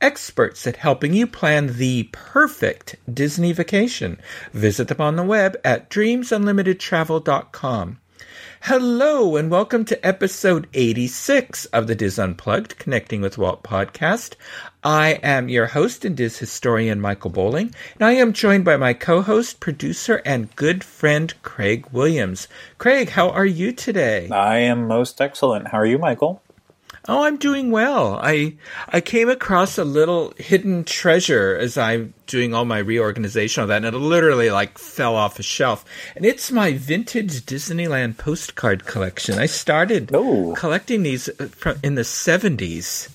experts at helping you plan the perfect Disney vacation. Visit them on the web at dreamsunlimitedtravel.com. Hello and welcome to episode 86 of the Diz Unplugged Connecting with Walt podcast. I am your host and Diz historian Michael Bowling, and I am joined by my co-host, producer, and good friend Craig Williams. Craig, how are you today? I am most excellent. How are you, Michael? Oh, I'm doing well. I I came across a little hidden treasure as I'm doing all my reorganization of that, and it literally like fell off a shelf. And it's my vintage Disneyland postcard collection. I started Ooh. collecting these uh, in the '70s,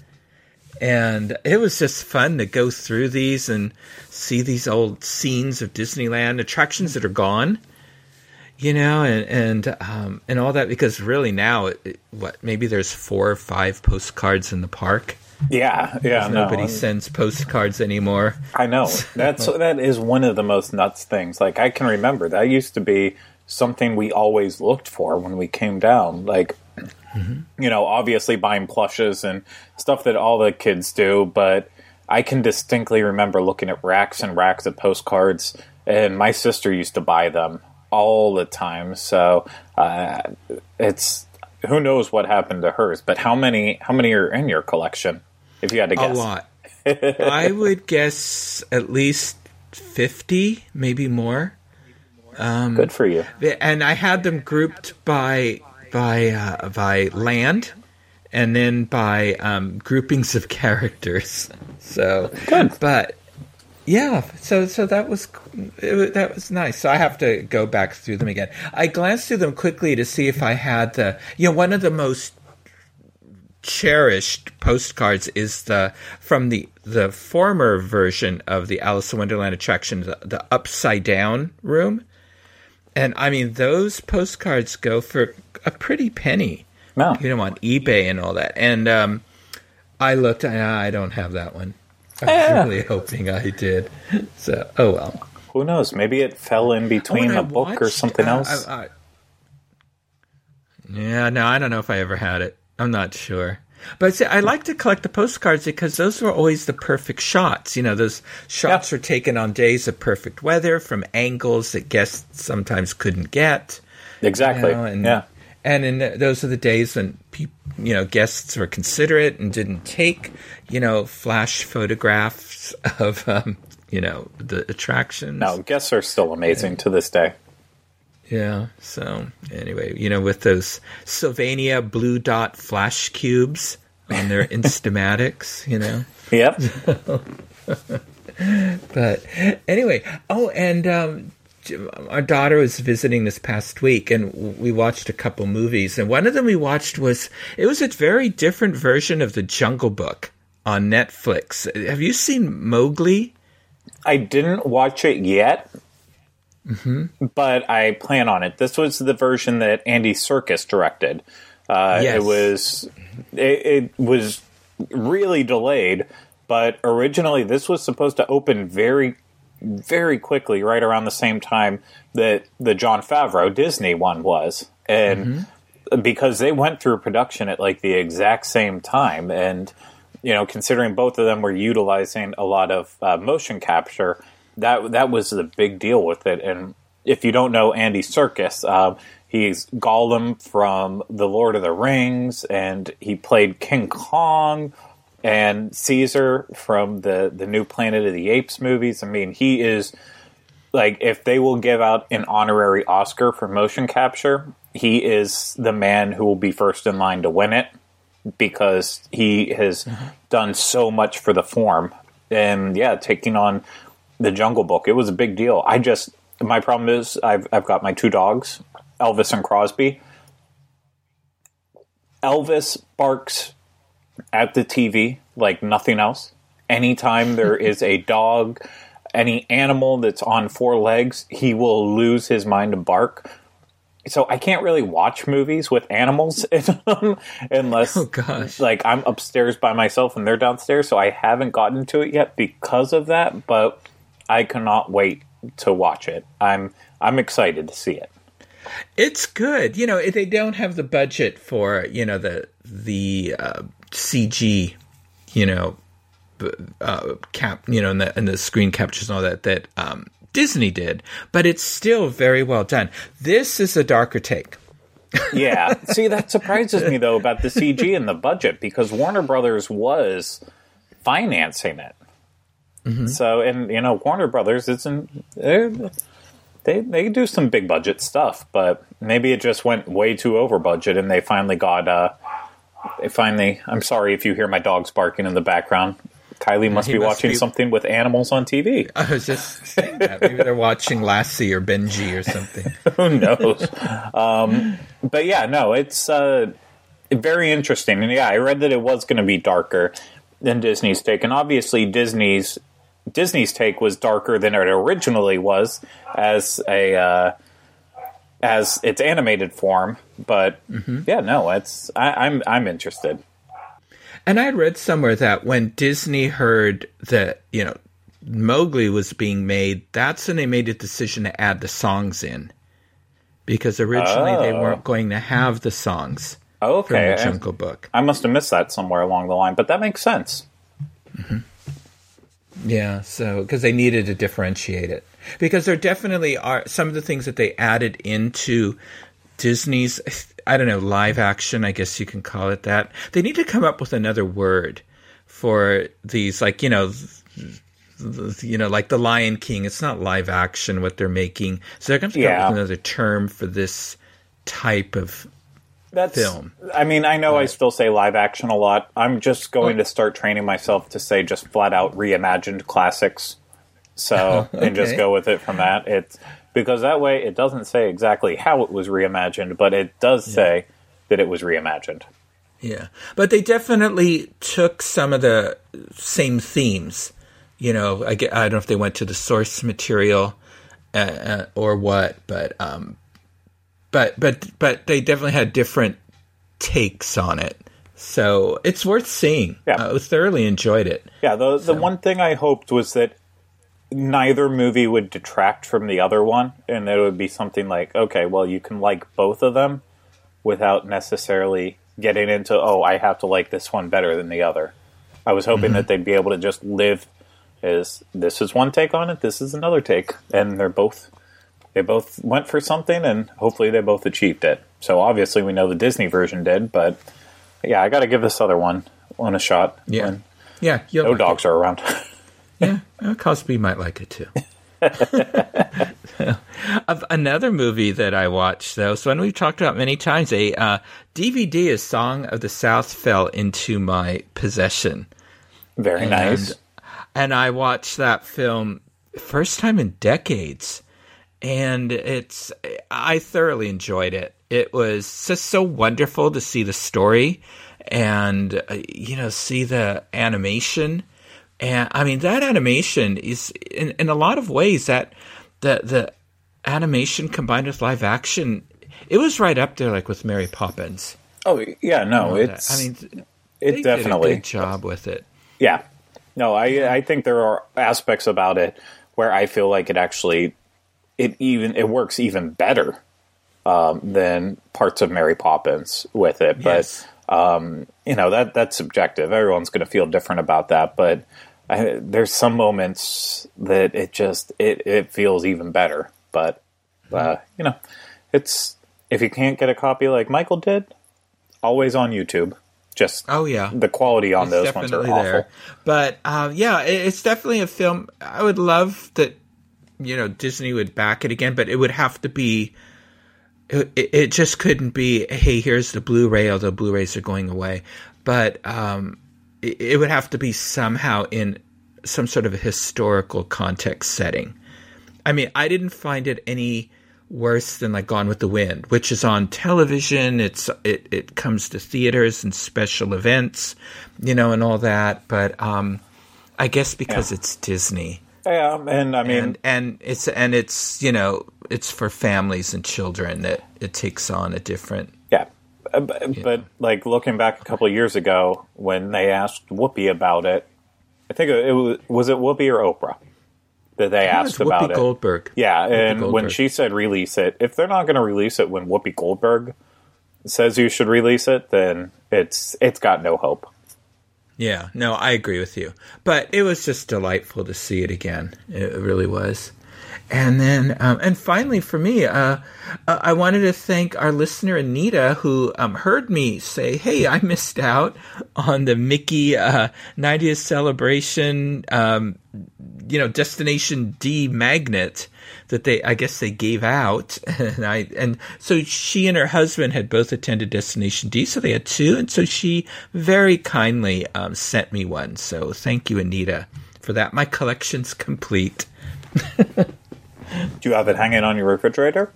and it was just fun to go through these and see these old scenes of Disneyland attractions that are gone you know, and and um, and all that because really now, it, what maybe there's four or five postcards in the park. Yeah, yeah. No, nobody no. sends postcards anymore. I know that's that is one of the most nuts things. Like I can remember that used to be something we always looked for when we came down. Like, mm-hmm. you know, obviously buying plushes and stuff that all the kids do, but I can distinctly remember looking at racks and racks of postcards, and my sister used to buy them all the time. So uh, it's who knows what happened to hers. But how many how many are in your collection? If you had to guess, a lot. I would guess at least fifty, maybe more. Um, Good for you. And I had them grouped by by uh, by land, and then by um, groupings of characters. So, Good. but yeah, so so that was it, that was nice. So I have to go back through them again. I glanced through them quickly to see if I had the you know one of the most cherished postcards is the from the the former version of the Alice in Wonderland attraction, the, the upside down room. And I mean those postcards go for a pretty penny. Wow. You know on eBay and all that. And um, I looked I don't have that one. I was really hoping I did. So, oh well. Who knows? Maybe it fell in between Oh, and I a book or watched, something uh, else. I- I- yeah, no, I don't know if I ever had it. I'm not sure. But see, I like to collect the postcards because those were always the perfect shots. You know, those shots were taken on days of perfect weather from angles that guests sometimes couldn't get. exactly. You know, and, yeah. And in the, those are the days when peop, you know guests were considerate and didn't take you know flash photographs of um, you know the attractions. No, guests are still amazing to this day. Yeah. So anyway, you know, with those Sylvania blue dot flash cubes on their Instamatics, you know. Yep. But anyway, oh, and um, our daughter was visiting this past week, and we watched a couple movies, and one of them we watched was it was a very different version of the Jungle Book on Netflix. Have you seen Mowgli? I didn't watch it yet, Mm-hmm. but I plan on it. This was the version that Andy Serkis directed. Uh, Yes. It was it, it was really delayed, but originally this was supposed to open very very quickly, right around the same time that the Jon Favreau Disney one was, and because they went through production at like the exact same time, and you know, considering both of them were utilizing a lot of uh, motion capture, that that was the big deal with it. And if you don't know Andy Serkis, uh, he's Gollum from The Lord of the Rings, and he played King Kong and Caesar from the the new Planet of the Apes movies. I mean, he is like if they will give out an honorary Oscar for motion capture, he is the man who will be first in line to win it because he has mm-hmm. done so much for the form. And yeah, taking on the Jungle Book, it was a big deal. I just my problem is I've I've got my two dogs, Elvis and Crosby. Elvis barks at the TV like nothing else, anytime there is a dog, any animal that's on four legs, he will lose his mind and bark. So I can't really watch movies with animals in them unless, Oh, gosh. like I'm upstairs by myself and they're downstairs. So I haven't gotten to it yet because of that. But I cannot wait to watch it. I'm I'm excited to see it. It's good. You know, if they don't have the budget for you know the the uh, CG, you know, uh, cap, you know, and the and the screen captures and all that that um, Disney did, but it's still very well done. This is a darker take. Yeah. See, that surprises me though about the CG and the budget because Warner Brothers was financing it. So, and you know, Warner Brothers isn't they they do some big budget stuff, but maybe it just went way too over budget, and they finally got uh, finally. I'm sorry if you hear my dogs barking in the background. Kylie must He be must watching be- something with animals on TV. I was just saying that. Maybe they're watching Lassie or Benji or something. Who knows? um, but yeah, no, it's uh, very interesting. And yeah, I read that it was going to be darker than Disney's take, and obviously Disney's Disney's take was darker than it originally was as a uh, as its animated form. But mm-hmm. yeah, no, it's I, I'm I'm interested. And I had read somewhere that when Disney heard that, you know, Mowgli was being made, that's when they made a decision to add the songs in. Because originally they Oh. weren't going to have the songs Oh, from okay, the Jungle Book. I must have missed that somewhere along the line, but that makes sense. Mm-hmm. Yeah, so because they needed to differentiate it. Because there definitely are some of the things that they added into Disney's, I don't know, live action, I guess you can call it that. They need to come up with another word for these, like, you know, you know, like the Lion King. It's not live action what they're making, so they're going to come Yeah. up with another term for this type of. That's, film. I mean, I know I still say live action a lot. I'm just going to start training myself to say just flat out reimagined classics. So and just go with it from that. It's because that way it doesn't say exactly how it was reimagined, but it does say that it was reimagined. Yeah, but they definitely took some of the same themes. You know, I, get, I don't know if they went to the source material uh, uh, or what, but um, but but but they definitely had different takes on it. So it's worth seeing. Yeah. I thoroughly enjoyed it. Yeah, the the one thing I hoped was that neither movie would detract from the other one, and it would be something like, okay, well, you can like both of them without necessarily getting into, oh, I have to like this one better than the other. I was hoping mm-hmm. that they'd be able to just live as this is one take on it, this is another take, and they're both they both went for something, and hopefully they both achieved it. So obviously we know the Disney version did, but yeah, I got to give this other one one a shot. Yeah. Yeah, no like it. dogs are around. Yeah, uh, Cosby might like it too. Of another movie that I watched, though, so one we've talked about many times, a uh, DVD, A Song of the South, fell into my possession. Very nice. And, and I watched that film first time in decades, and it's I thoroughly enjoyed it. It was just so wonderful to see the story and uh, you know see the animation. And I mean that animation is in, in a lot of ways that the the animation combined with live action, it was right up there like with Mary Poppins. Oh yeah, no, it's. I mean, it definitely. did a good job with it. Yeah, no, I I think there are aspects about it where I feel like it actually it even it works even better um, than parts of Mary Poppins with it. Yes. But um, you know that that's subjective. Everyone's going to feel different about that. But I, there's some moments that it just it it feels even better. But uh, you know, it's if you can't get a copy like Michael did, always on YouTube. Just Oh yeah, the quality on It's those ones are awful. there. But um, yeah, it, it's definitely a film. I would love that. You know, Disney would back it again, but it would have to be. It, it just couldn't be. Hey, here's the Blu-ray. Although Blu-rays are going away, but um, it, it would have to be somehow in some sort of a historical context setting. I mean, I didn't find it any worse than like Gone with the Wind, which is on television. It's it it comes to theaters and special events, you know, and all that. But um, I guess because yeah. it's Disney. Yeah, and I mean, and, and, it's and it's you know it's for families and children that it takes on a different. Yeah, but, but like looking back a couple of years ago when they asked Whoopi about it, I think it was was it Whoopi or Oprah that they asked about it. Goldberg. Yeah, Whoopi and Goldberg. when she said release it, if they're not going to release it when Whoopi Goldberg says you should release it, then it's it's got no hope. Yeah, no, I agree with you. But it was just delightful to see it again. It really was. And then, um, and finally, for me, uh, uh, I wanted to thank our listener Anita, who um, heard me say, "Hey, I missed out on the Mickey uh, 90th celebration, um, you know, Destination D magnet that they, I guess, they gave out." and I, and so she and her husband had both attended Destination D, so they had two, and so she very kindly um, sent me one. So thank you, Anita, for that. My collection's complete. Do you have it hanging on your refrigerator?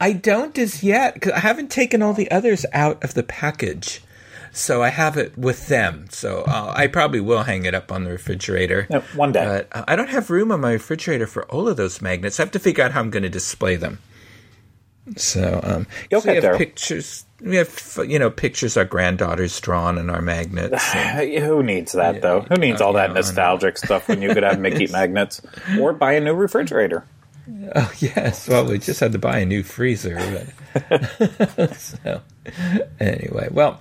I don't as yet because I haven't taken all the others out of the package. So I have it with them. So uh, I probably will hang it up on the refrigerator yeah, one day. But uh, I don't have room on my refrigerator for all of those magnets. I have to figure out how I'm going to display them. So um, You'll so have there. pictures. We have you know pictures our granddaughters drawn on our magnets. Who needs that yeah, though? Who needs oh, all that nostalgic stuff when you could have Mickey magnets or buy a new refrigerator? Oh yes. Well, we just had to buy a new freezer. So anyway, well,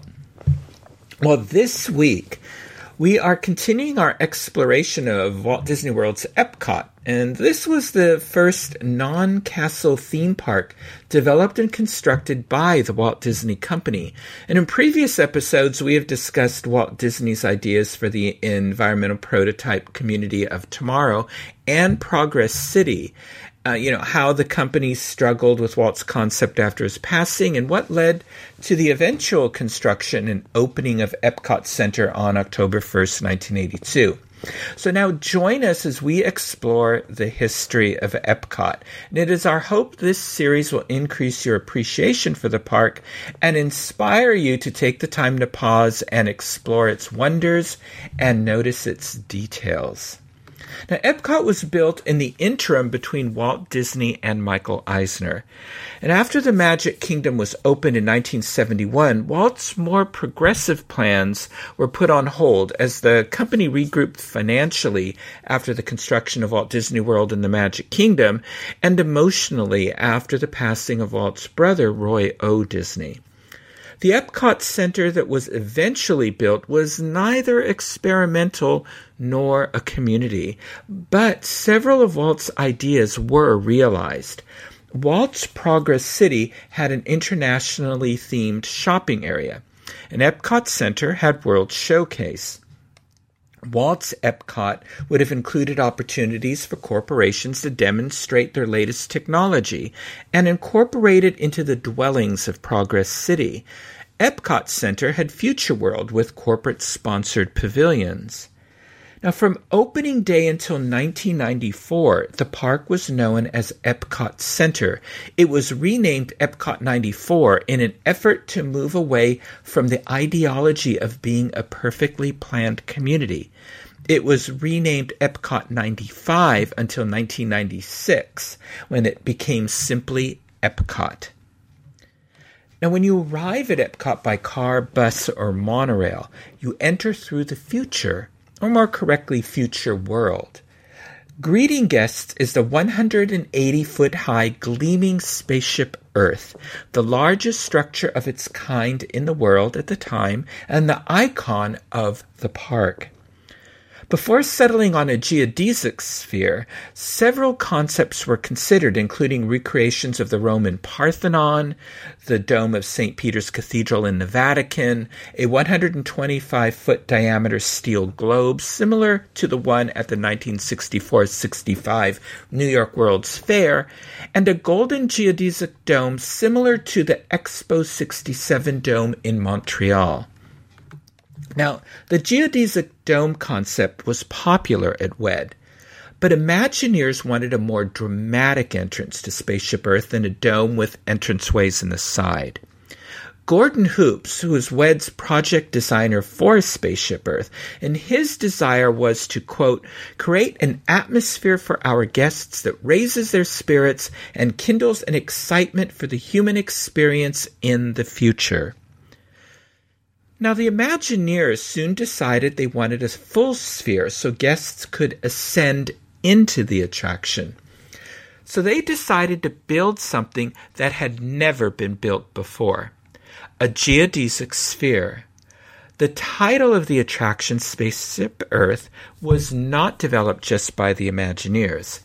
well, this week we are continuing our exploration of Walt Disney World's Epcot. And this was the first non castle theme park developed and constructed by the Walt Disney Company. And in previous episodes, we have discussed Walt Disney's ideas for the environmental prototype community of tomorrow and Progress City uh, you know, how the company struggled with Walt's concept after his passing and what led to the eventual construction and opening of Epcot Center on October 1st, 1982. So now join us as we explore the history of Epcot. And it is our hope this series will increase your appreciation for the park and inspire you to take the time to pause and explore its wonders and notice its details. Now, Epcot was built in the interim between Walt Disney and Michael Eisner. And after the Magic Kingdom was opened in 1971, Walt's more progressive plans were put on hold as the company regrouped financially after the construction of Walt Disney World and the Magic Kingdom, and emotionally after the passing of Walt's brother, Roy O. Disney. The Epcot Center that was eventually built was neither experimental nor a community, but several of Walt's ideas were realized. Walt's Progress City had an internationally themed shopping area. An Epcot Center had World Showcase. Walt's Epcot would have included opportunities for corporations to demonstrate their latest technology and incorporate it into the dwellings of Progress City. Epcot Center had Future World with corporate sponsored pavilions. Now, from opening day until 1994, the park was known as Epcot Center. It was renamed Epcot 94 in an effort to move away from the ideology of being a perfectly planned community. It was renamed Epcot 95 until 1996, when it became simply Epcot. Now, when you arrive at Epcot by car, bus, or monorail, you enter through the future or more correctly, future world. Greeting guests is the 180 foot high gleaming spaceship Earth, the largest structure of its kind in the world at the time and the icon of the park. Before settling on a geodesic sphere, several concepts were considered, including recreations of the Roman Parthenon, the dome of St. Peter's Cathedral in the Vatican, a 125 foot diameter steel globe similar to the one at the 1964 65 New York World's Fair, and a golden geodesic dome similar to the Expo 67 dome in Montreal. Now, the geodesic dome concept was popular at WED, but Imagineers wanted a more dramatic entrance to Spaceship Earth than a dome with entranceways in the side. Gordon Hoops, who was WED's project designer for Spaceship Earth, and his desire was to, quote, create an atmosphere for our guests that raises their spirits and kindles an excitement for the human experience in the future. Now, the Imagineers soon decided they wanted a full sphere so guests could ascend into the attraction. So they decided to build something that had never been built before a geodesic sphere. The title of the attraction, Spaceship Earth, was not developed just by the Imagineers.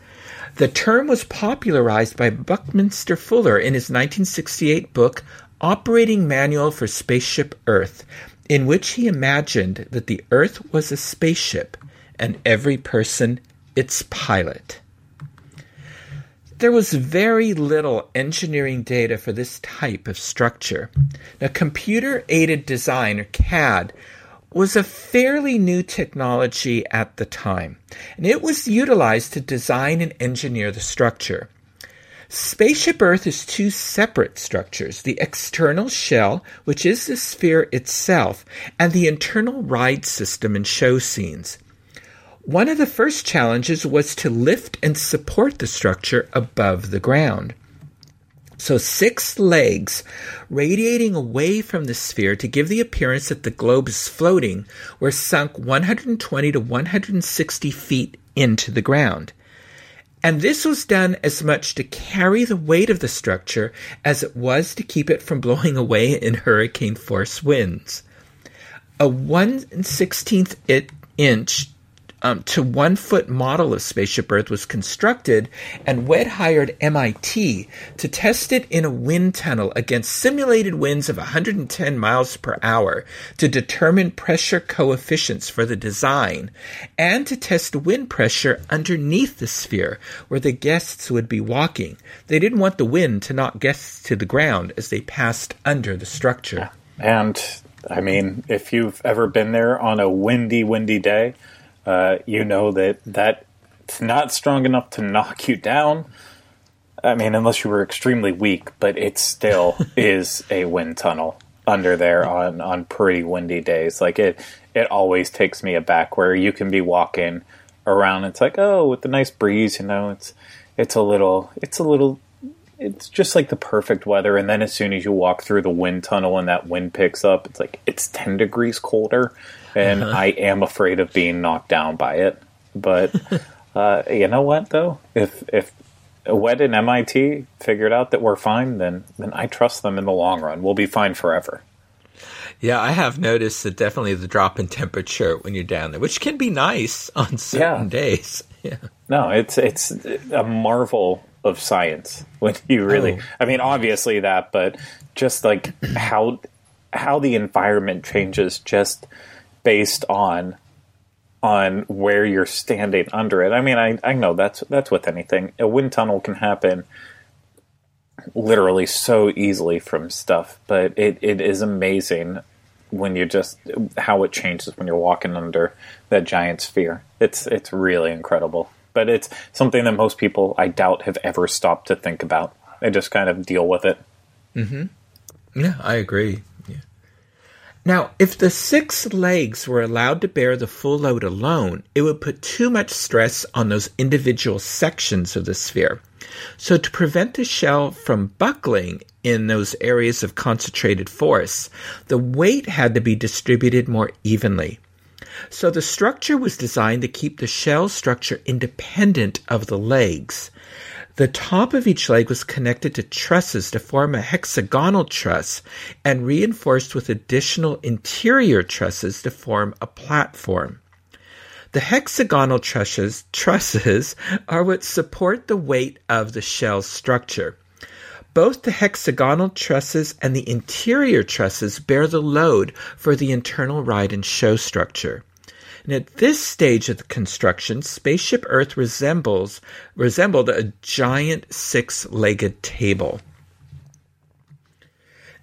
The term was popularized by Buckminster Fuller in his 1968 book, Operating Manual for Spaceship Earth, in which he imagined that the Earth was a spaceship and every person its pilot. There was very little engineering data for this type of structure. Now, computer aided design, or CAD, was a fairly new technology at the time, and it was utilized to design and engineer the structure. Spaceship Earth is two separate structures the external shell, which is the sphere itself, and the internal ride system and show scenes. One of the first challenges was to lift and support the structure above the ground. So, six legs radiating away from the sphere to give the appearance that the globe is floating were sunk 120 to 160 feet into the ground. And this was done as much to carry the weight of the structure as it was to keep it from blowing away in hurricane force winds. A 1 16th inch um, to one foot model of Spaceship Earth was constructed, and WED hired MIT to test it in a wind tunnel against simulated winds of 110 miles per hour to determine pressure coefficients for the design, and to test wind pressure underneath the sphere where the guests would be walking. They didn't want the wind to knock guests to the ground as they passed under the structure. And I mean, if you've ever been there on a windy, windy day, uh, you know that that's not strong enough to knock you down. I mean, unless you were extremely weak, but it still is a wind tunnel under there on on pretty windy days. Like it, it always takes me aback where you can be walking around. It's like, oh, with the nice breeze, you know, it's it's a little, it's a little, it's just like the perfect weather. And then as soon as you walk through the wind tunnel and that wind picks up, it's like it's ten degrees colder and uh-huh. I am afraid of being knocked down by it. But uh, you know what, though, if if WED and MIT figured out that we're fine, then then I trust them in the long run. We'll be fine forever. Yeah, I have noticed that definitely the drop in temperature when you're down there, which can be nice on certain yeah. days. Yeah. No, it's it's a marvel of science when you really. Oh. I mean, obviously that, but just like how how the environment changes just based on on where you're standing under it. I mean, I, I know that's that's with anything. A wind tunnel can happen literally so easily from stuff, but it, it is amazing when you just how it changes when you're walking under that giant sphere. It's it's really incredible. But it's something that most people I doubt have ever stopped to think about. They just kind of deal with it. Mm-hmm. Yeah, I agree. Yeah. Now, if the six legs were allowed to bear the full load alone, it would put too much stress on those individual sections of the sphere. So, to prevent the shell from buckling in those areas of concentrated force, the weight had to be distributed more evenly. So, the structure was designed to keep the shell structure independent of the legs. The top of each leg was connected to trusses to form a hexagonal truss and reinforced with additional interior trusses to form a platform. The hexagonal trusses, trusses are what support the weight of the shell structure. Both the hexagonal trusses and the interior trusses bear the load for the internal ride and show structure. And at this stage of the construction, Spaceship Earth resembles resembled a giant six-legged table.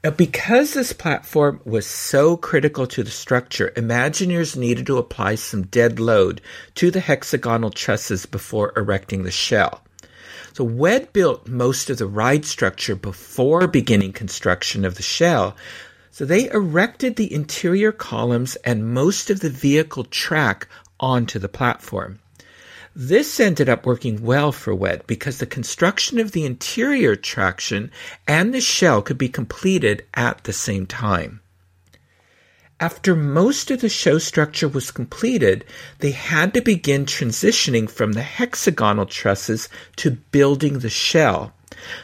Now, because this platform was so critical to the structure, Imagineers needed to apply some dead load to the hexagonal trusses before erecting the shell. So WED built most of the ride structure before beginning construction of the shell. So they erected the interior columns and most of the vehicle track onto the platform. This ended up working well for WED because the construction of the interior traction and the shell could be completed at the same time. After most of the show structure was completed, they had to begin transitioning from the hexagonal trusses to building the shell.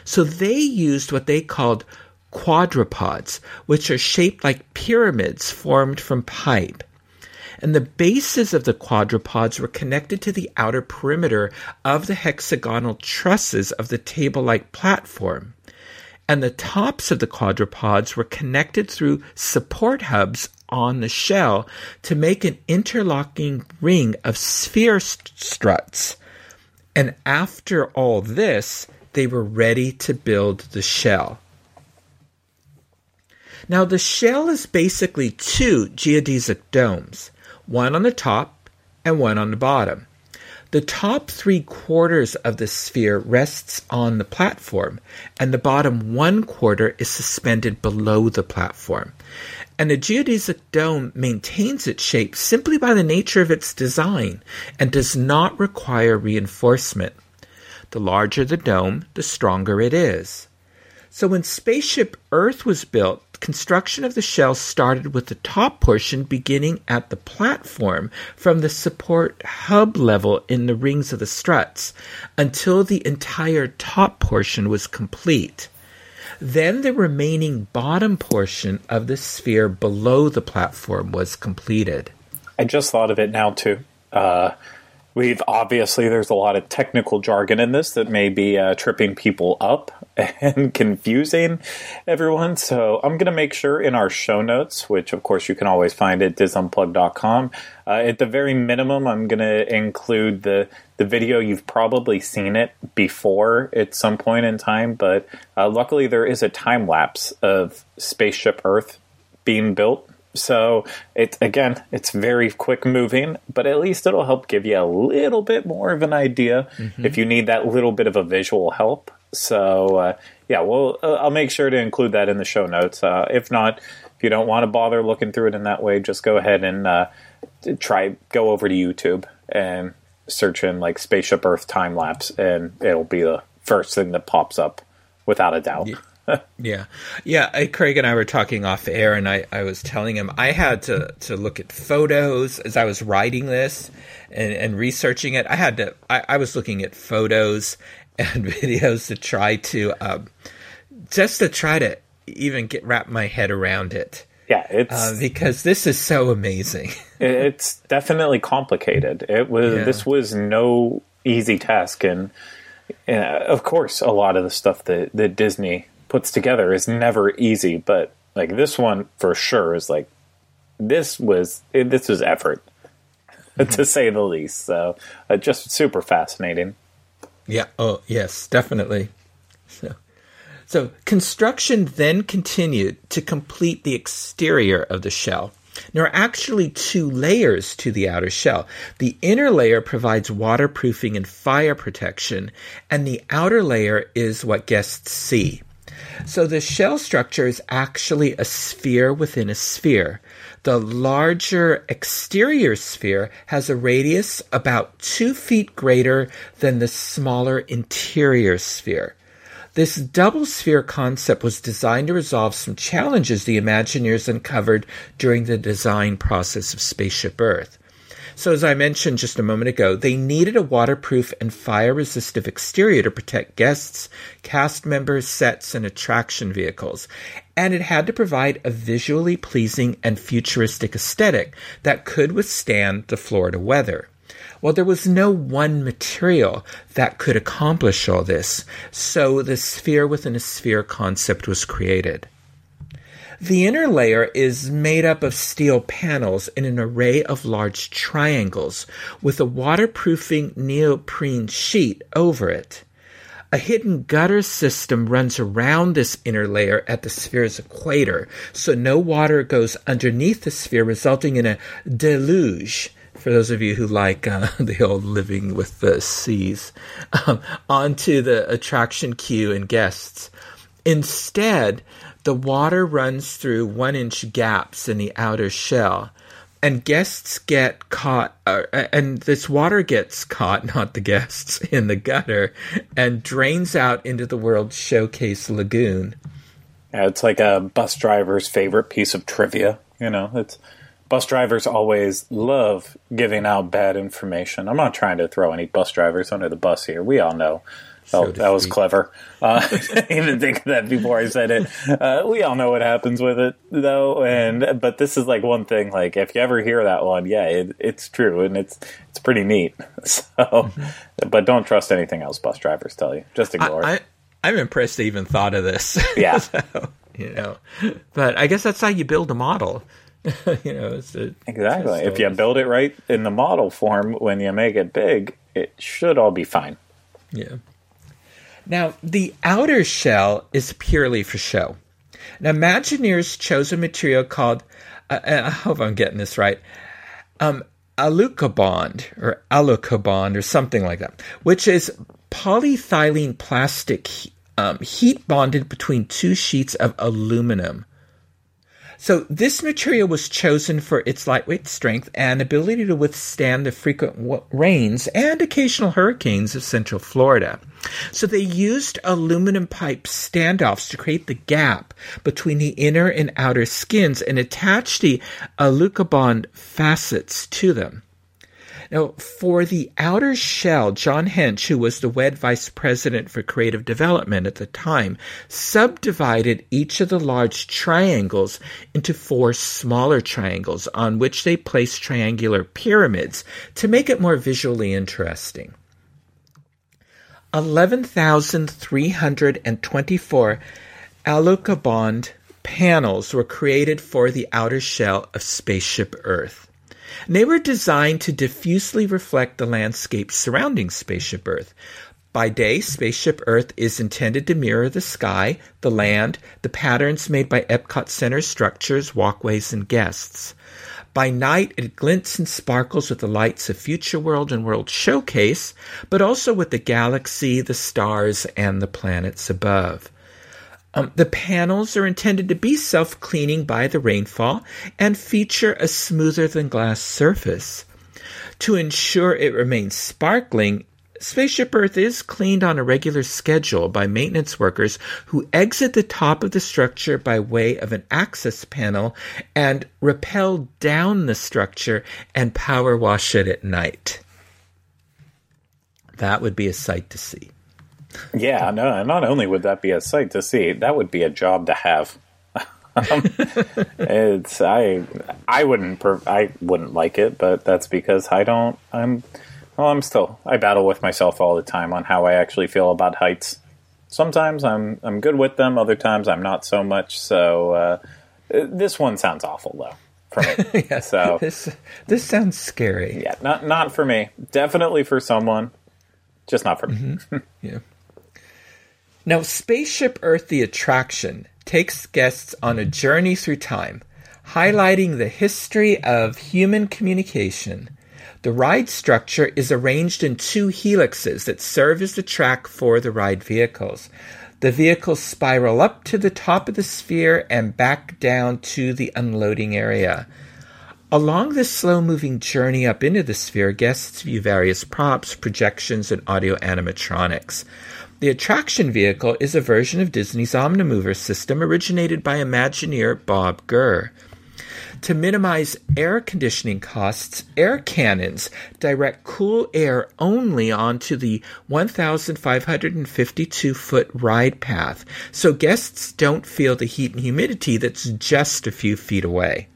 So they used what they called quadrupods, which are shaped like pyramids formed from pipe. And the bases of the quadrupods were connected to the outer perimeter of the hexagonal trusses of the table like platform and the tops of the quadrupods were connected through support hubs on the shell to make an interlocking ring of sphere st- struts. And after all this, they were ready to build the shell. Now, the shell is basically two geodesic domes, one on the top and one on the bottom. The top three quarters of the sphere rests on the platform, and the bottom one quarter is suspended below the platform. And the geodesic dome maintains its shape simply by the nature of its design and does not require reinforcement. The larger the dome, the stronger it is. So when Spaceship Earth was built, construction of the shell started with the top portion beginning at the platform from the support hub level in the rings of the struts until the entire top portion was complete. Then the remaining bottom portion of the sphere below the platform was completed. I just thought of it now, too. Uh, We've obviously there's a lot of technical jargon in this that may be uh, tripping people up and confusing everyone. So I'm going to make sure in our show notes, which of course you can always find at disunplug.com, uh, at the very minimum, I'm going to include the the video. You've probably seen it before at some point in time, but uh, luckily there is a time lapse of spaceship Earth being built so it again, it's very quick moving, but at least it'll help give you a little bit more of an idea mm-hmm. if you need that little bit of a visual help. So uh, yeah, well, uh, I'll make sure to include that in the show notes. Uh, if not, if you don't want to bother looking through it in that way, just go ahead and uh, try go over to YouTube and search in like spaceship Earth time lapse, and it'll be the first thing that pops up without a doubt. Yeah yeah, yeah. I, Craig and I were talking off air, and I, I was telling him I had to, to look at photos as I was writing this and, and researching it. I had to. I, I was looking at photos and videos to try to um, just to try to even get wrap my head around it. Yeah, it's uh, because this is so amazing. it's definitely complicated. It was yeah. this was no easy task, and, and of course, a lot of the stuff that that Disney puts together is never easy, but like this one for sure is like this was this was effort mm-hmm. to say the least. So uh, just super fascinating. Yeah. Oh yes, definitely. So. So construction then continued to complete the exterior of the shell. There are actually two layers to the outer shell. The inner layer provides waterproofing and fire protection, and the outer layer is what guests see. So the shell structure is actually a sphere within a sphere. The larger exterior sphere has a radius about two feet greater than the smaller interior sphere. This double sphere concept was designed to resolve some challenges the Imagineers uncovered during the design process of Spaceship Earth. So, as I mentioned just a moment ago, they needed a waterproof and fire resistive exterior to protect guests, cast members, sets, and attraction vehicles. And it had to provide a visually pleasing and futuristic aesthetic that could withstand the Florida weather. Well, there was no one material that could accomplish all this, so the sphere within a sphere concept was created. The inner layer is made up of steel panels in an array of large triangles with a waterproofing neoprene sheet over it. A hidden gutter system runs around this inner layer at the sphere's equator, so no water goes underneath the sphere, resulting in a deluge for those of you who like uh, the old living with the seas, um, onto the attraction queue and guests. Instead, the water runs through one inch gaps in the outer shell, and guests get caught, uh, and this water gets caught, not the guests, in the gutter and drains out into the World Showcase Lagoon. Yeah, it's like a bus driver's favorite piece of trivia. You know, it's bus drivers always love giving out bad information. I'm not trying to throw any bus drivers under the bus here. We all know. So oh, that was clever. Uh, I didn't even think of that before I said it. Uh, we all know what happens with it, though, and but this is like one thing. Like if you ever hear that one, yeah, it, it's true, and it's it's pretty neat. So, mm-hmm. but don't trust anything else bus drivers tell you. Just ignore I, it. I, I'm impressed they even thought of this. Yeah, so, you know, but I guess that's how you build a model. you know, it's a, exactly. It's if you build it right in the model form, when you make it big, it should all be fine. Yeah. Now, the outer shell is purely for show. Now, Imagineers chose a material called, uh, uh I hope I'm getting this right, um, alucobond or alucobond or something like that, which is polyethylene plastic um, heat bonded between two sheets of aluminum. So this material was chosen for its lightweight strength and ability to withstand the frequent rains and occasional hurricanes of central Florida. So they used aluminum pipe standoffs to create the gap between the inner and outer skins and attach the alucobond facets to them. Now, for the outer shell, John Hench, who was the WED vice president for creative development at the time, subdivided each of the large triangles into four smaller triangles on which they placed triangular pyramids to make it more visually interesting. 11,324 Alucobond panels were created for the outer shell of Spaceship Earth. They were designed to diffusely reflect the landscape surrounding Spaceship Earth. By day, Spaceship Earth is intended to mirror the sky, the land, the patterns made by Epcot Center structures, walkways, and guests. By night, it glints and sparkles with the lights of Future World and World Showcase, but also with the galaxy, the stars, and the planets above. Um, the panels are intended to be self cleaning by the rainfall and feature a smoother than glass surface. To ensure it remains sparkling, Spaceship Earth is cleaned on a regular schedule by maintenance workers who exit the top of the structure by way of an access panel and rappel down the structure and power wash it at night. That would be a sight to see. Yeah, no. Not only would that be a sight to see, that would be a job to have. um, it's I I wouldn't per, I wouldn't like it, but that's because I don't. I'm well. I'm still I battle with myself all the time on how I actually feel about heights. Sometimes I'm I'm good with them. Other times I'm not so much. So uh, this one sounds awful though for me. yeah, so this this sounds scary. Yeah, not not for me. Definitely for someone, just not for me. Mm-hmm. yeah. Now, Spaceship Earth the attraction takes guests on a journey through time, highlighting the history of human communication. The ride structure is arranged in two helixes that serve as the track for the ride vehicles. The vehicles spiral up to the top of the sphere and back down to the unloading area. Along this slow moving journey up into the sphere, guests view various props, projections, and audio animatronics. The attraction vehicle is a version of Disney's Omnimover system originated by Imagineer Bob Gurr. To minimize air conditioning costs, air cannons direct cool air only onto the 1,552 foot ride path, so guests don't feel the heat and humidity that's just a few feet away.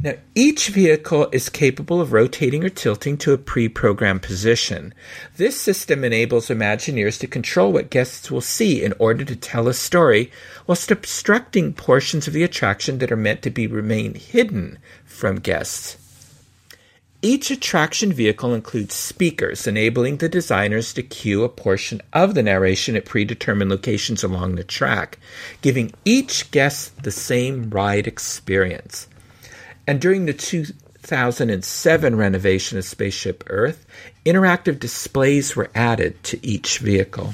Now, each vehicle is capable of rotating or tilting to a pre programmed position. This system enables Imagineers to control what guests will see in order to tell a story, whilst obstructing portions of the attraction that are meant to be remain hidden from guests. Each attraction vehicle includes speakers, enabling the designers to cue a portion of the narration at predetermined locations along the track, giving each guest the same ride experience. And during the 2007 renovation of Spaceship Earth, interactive displays were added to each vehicle.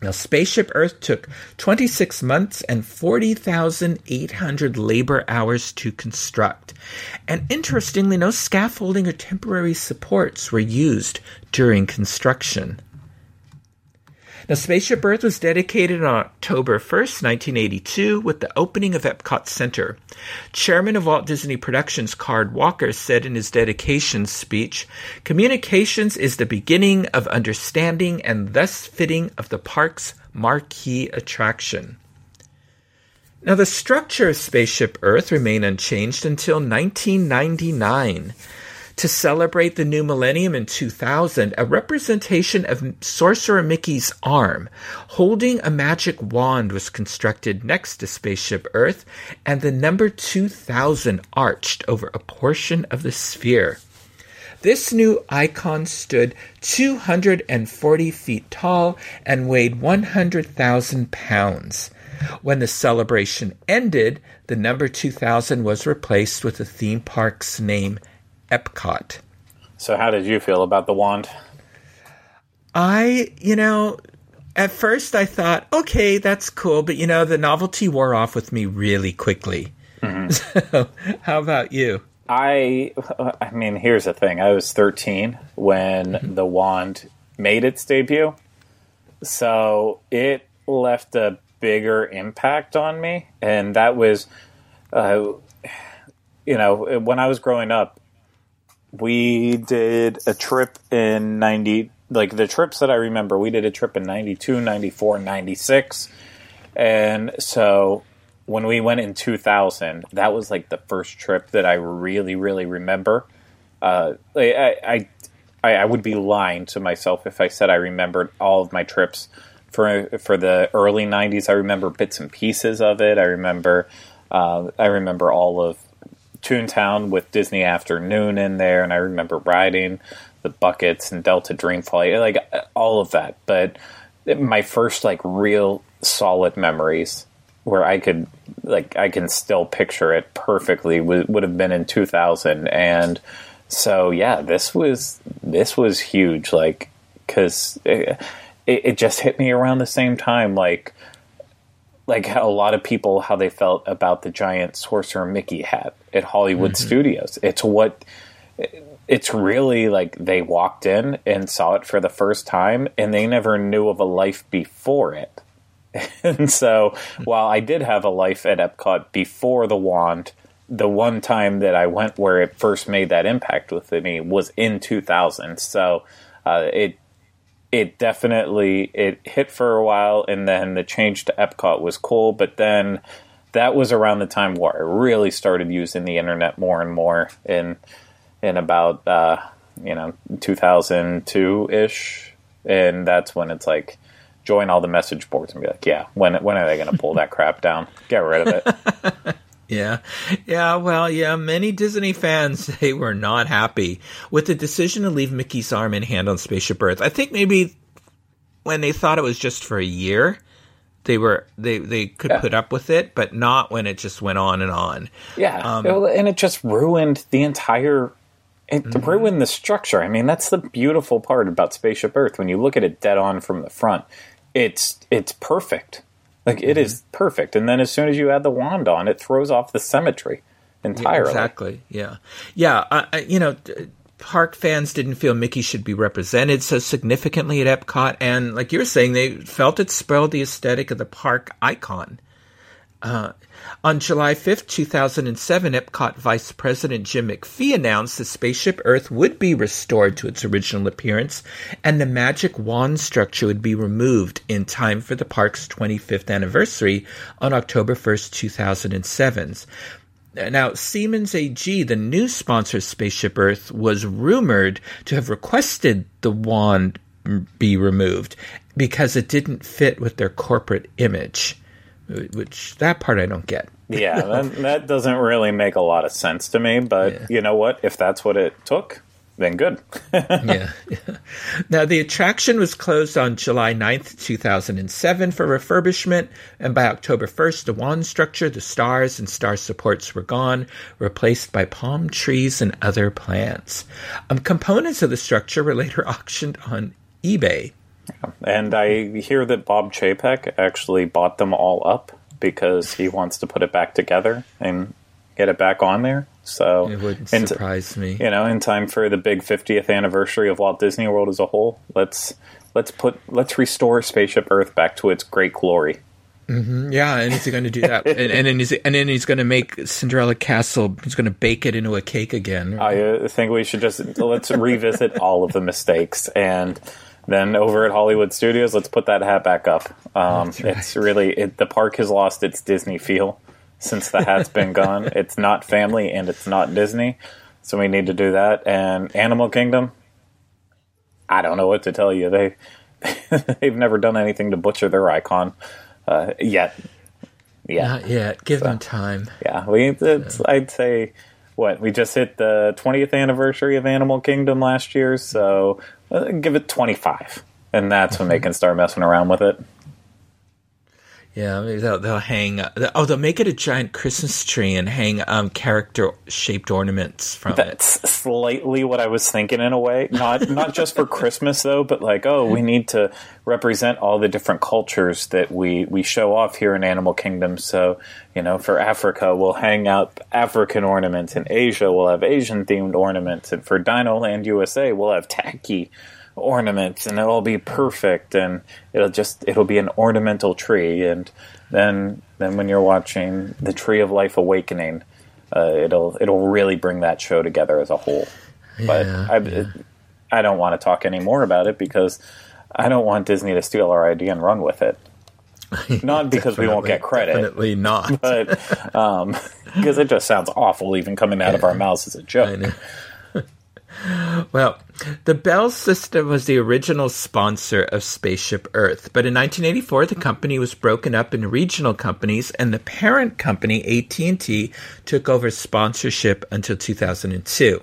Now, Spaceship Earth took 26 months and 40,800 labor hours to construct. And interestingly, no scaffolding or temporary supports were used during construction. Now, Spaceship Earth was dedicated on October 1st, 1982, with the opening of Epcot Center. Chairman of Walt Disney Productions, Card Walker, said in his dedication speech Communications is the beginning of understanding and thus fitting of the park's marquee attraction. Now, the structure of Spaceship Earth remained unchanged until 1999 to celebrate the new millennium in 2000, a representation of Sorcerer Mickey's arm holding a magic wand was constructed next to Spaceship Earth, and the number 2000 arched over a portion of the sphere. This new icon stood 240 feet tall and weighed 100,000 pounds. When the celebration ended, the number 2000 was replaced with the theme park's name, Epcot. So, how did you feel about the wand? I, you know, at first I thought, okay, that's cool, but you know, the novelty wore off with me really quickly. Mm-hmm. So, how about you? I, I mean, here's the thing. I was 13 when mm-hmm. the wand made its debut, so it left a bigger impact on me, and that was, uh, you know, when I was growing up, we did a trip in 90 like the trips that i remember we did a trip in 92 94 96 and so when we went in 2000 that was like the first trip that i really really remember. Uh, I, I, I would be lying to myself if i said i remembered all of my trips. For for the early 90s i remember bits and pieces of it. I remember uh, i remember all of Toontown with Disney Afternoon in there, and I remember riding the buckets and Delta Dreamflight, like all of that. But my first like real solid memories where I could like I can still picture it perfectly would, would have been in 2000 and so yeah this was this was huge like cuz it, it, just hit me around the same time like like a lot of people how they felt about the giant sorcerer Mickey hat at Hollywood mm-hmm. Studios. It's what it's really like they walked in and saw it for the first time and they never knew of a life before it. and so while I did have a life at Epcot before the wand, the one time that I went where it first made that impact with me was in 2000. So uh, it it definitely it hit for a while and then the change to Epcot was cool but then that was around the time where I really started using the internet more and more in in about uh, you know 2002 ish and that's when it's like join all the message boards and be like yeah when when are they going to pull that crap down? Get rid of it Yeah. Yeah, well, yeah, many Disney fans they were not happy with the decision to leave Mickey's arm in hand on Spaceship Earth. I think maybe when they thought it was just for a year, they were they they could yeah. put up with it, but not when it just went on and on. Yeah. Um, and it just ruined the entire it mm-hmm. ruined the structure. I mean, that's the beautiful part about Spaceship Earth when you look at it dead on from the front. It's it's perfect like it mm-hmm. is perfect, and then as soon as you add the wand on, it throws off the symmetry entirely. Yeah, exactly. Yeah. Yeah. I, I, you know, park fans didn't feel Mickey should be represented so significantly at Epcot, and like you're saying, they felt it spoiled the aesthetic of the park icon. Uh, on July 5th, 2007, Epcot Vice President Jim MacPhee announced the Spaceship Earth would be restored to its original appearance and the magic wand structure would be removed in time for the park's 25th anniversary on October 1st, 2007. Now, Siemens AG, the new sponsor of Spaceship Earth, was rumored to have requested the wand be removed because it didn't fit with their corporate image which that part I don't get. yeah, that, that, doesn't really make a lot of sense to me. But yeah. you know what? If that's what it took, then good. yeah. Now, the attraction was closed on July 9th, 2007 for refurbishment, and by October 1st, the wand structure, the stars, and star supports were gone, replaced by palm trees and other plants. Um, components of the structure were later auctioned on eBay. And I hear that Bob Chapek actually bought them all up because he wants to put it back together and get it back on there. So It wouldn't t- surprise me. you know, in time for the big 50th anniversary of Walt Disney World as a whole, let's let's put let's restore Spaceship Earth back to its great glory. Yeah, and he's going to do that, and, and then he's and then he's going to make Cinderella Castle. He's going to bake it into a cake again. I uh, think we should just let's revisit all of the mistakes and then over at Hollywood Studios, let's put that hat back up. Um, right. It's really it, the park has lost its Disney feel since the hat's been gone. It's not family and it's not Disney, so we need to do that. And Animal Kingdom, I don't know what to tell you. They they've never done anything to butcher their icon uh, yet. Yeah, Not yet. Give them time. yeah, we. It's, I'd say what we just hit the 20th anniversary of Animal Kingdom last year, so Uh, give it 25, and that's when they can start messing around with it. Yeah, maybe they'll, they'll hang. Oh, they'll make it a giant Christmas tree and hang um, character-shaped ornaments from it. That's slightly what I was thinking in a way. Not not just for Christmas though, but like, oh, we need to represent all the different cultures that we we show off here in Animal Kingdom. So, you know, for Africa, we'll hang out African ornaments. In Asia, we'll have Asian themed ornaments, and for Dino Land USA, we'll have tacky ornaments, and it'll be perfect, and it'll just it'll be an ornamental tree, and then then when you're watching the Tree of Life Awakening uh, it'll it'll really bring that show together as a whole. But I, yeah. I don't want to talk any more about it because I don't want Disney to steal our idea and run with it. Not because we won't get credit, Definitely not. but because it just sounds awful even coming out of our mouths as a joke. Well, the Bell system was the original sponsor of Spaceship Earth, but in 1984 the company was broken up into regional companies and the parent company AT&T took over sponsorship until 2002.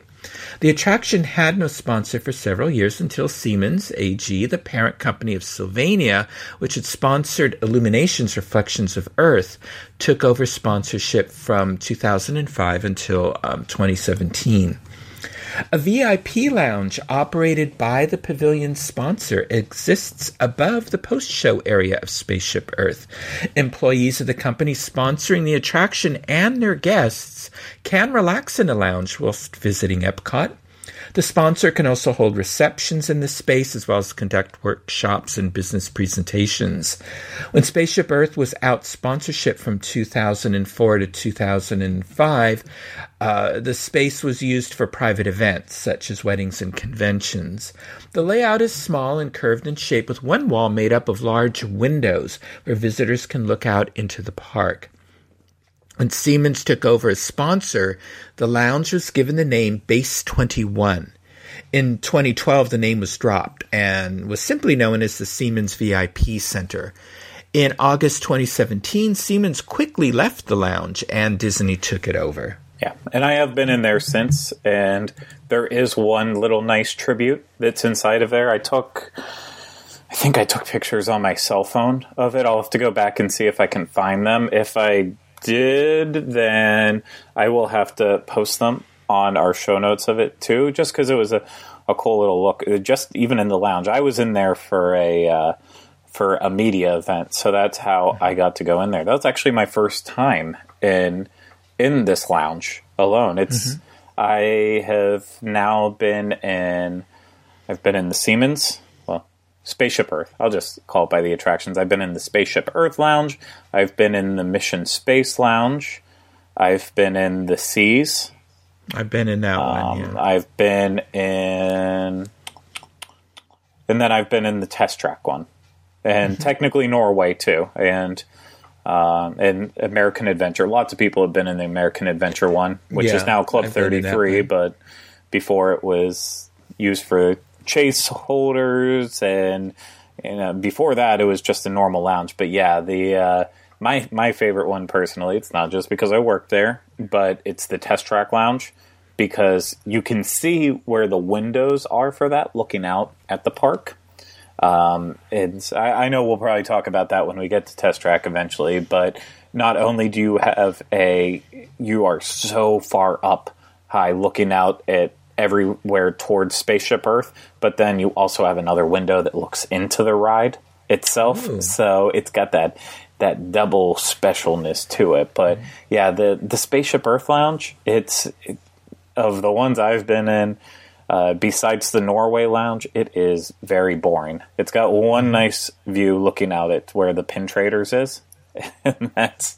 The attraction had no sponsor for several years until Siemens AG, the parent company of Sylvania, which had sponsored Illuminations Reflections of Earth, took over sponsorship from 2005 until um, 2017. A VIP lounge operated by the pavilion sponsor exists above the post show area of Spaceship Earth. Employees of the company sponsoring the attraction and their guests can relax in the lounge whilst visiting Epcot. The sponsor can also hold receptions in the space as well as conduct workshops and business presentations. When Spaceship Earth was out sponsorship from 2004 to 2005, uh, the space was used for private events such as weddings and conventions. The layout is small and curved in shape with one wall made up of large windows where visitors can look out into the park. When Siemens took over as sponsor, the lounge was given the name Base 21. In 2012, the name was dropped and was simply known as the Siemens VIP Center. In August 2017, Siemens quickly left the lounge and Disney took it over. Yeah, and I have been in there since, and there is one little nice tribute that's inside of there. I took, I think I took pictures on my cell phone of it. I'll have to go back and see if I can find them. If I did, then I will have to post them on our show notes of it too, just because it was a, a cool little look. Just even in the lounge, I was in there for a. Uh, for a media event, so that's how I got to go in there. That was actually my first time in in this lounge alone. It's I have now been in I've been in the Siemens, Spaceship Earth. I'll just call it by the attractions. I've been in the Spaceship Earth Lounge. I've been in the Mission Space Lounge. I've been in the Seas. I've been in that one. Um, Yeah. I've been in, and then I've been in the test track one, and Mm-hmm. technically Norway too, and um, and American Adventure. Lots of people have been in the American Adventure one, which Yeah, is now Club I've been in Thirty Three, one. but before it was used for chase holders, and you know, before that it was just a normal lounge. But yeah, the uh, my my favorite one personally, it's not just because I worked there, but it's the test track lounge because you can see where the windows are for that, looking out at the park. Um, it's I, I know we'll probably talk about that when we get to test track eventually, but not only do you have a you are so far up high looking out at everywhere towards spaceship earth but then you also have another window that looks into the ride itself. Ooh. so it's got that that double specialness to it. But hmm. yeah the the spaceship earth lounge it's it, of the ones i've been in uh, besides the Norway lounge, it is very boring. It's got one hmm. nice view looking out at where the pin traders is, and that's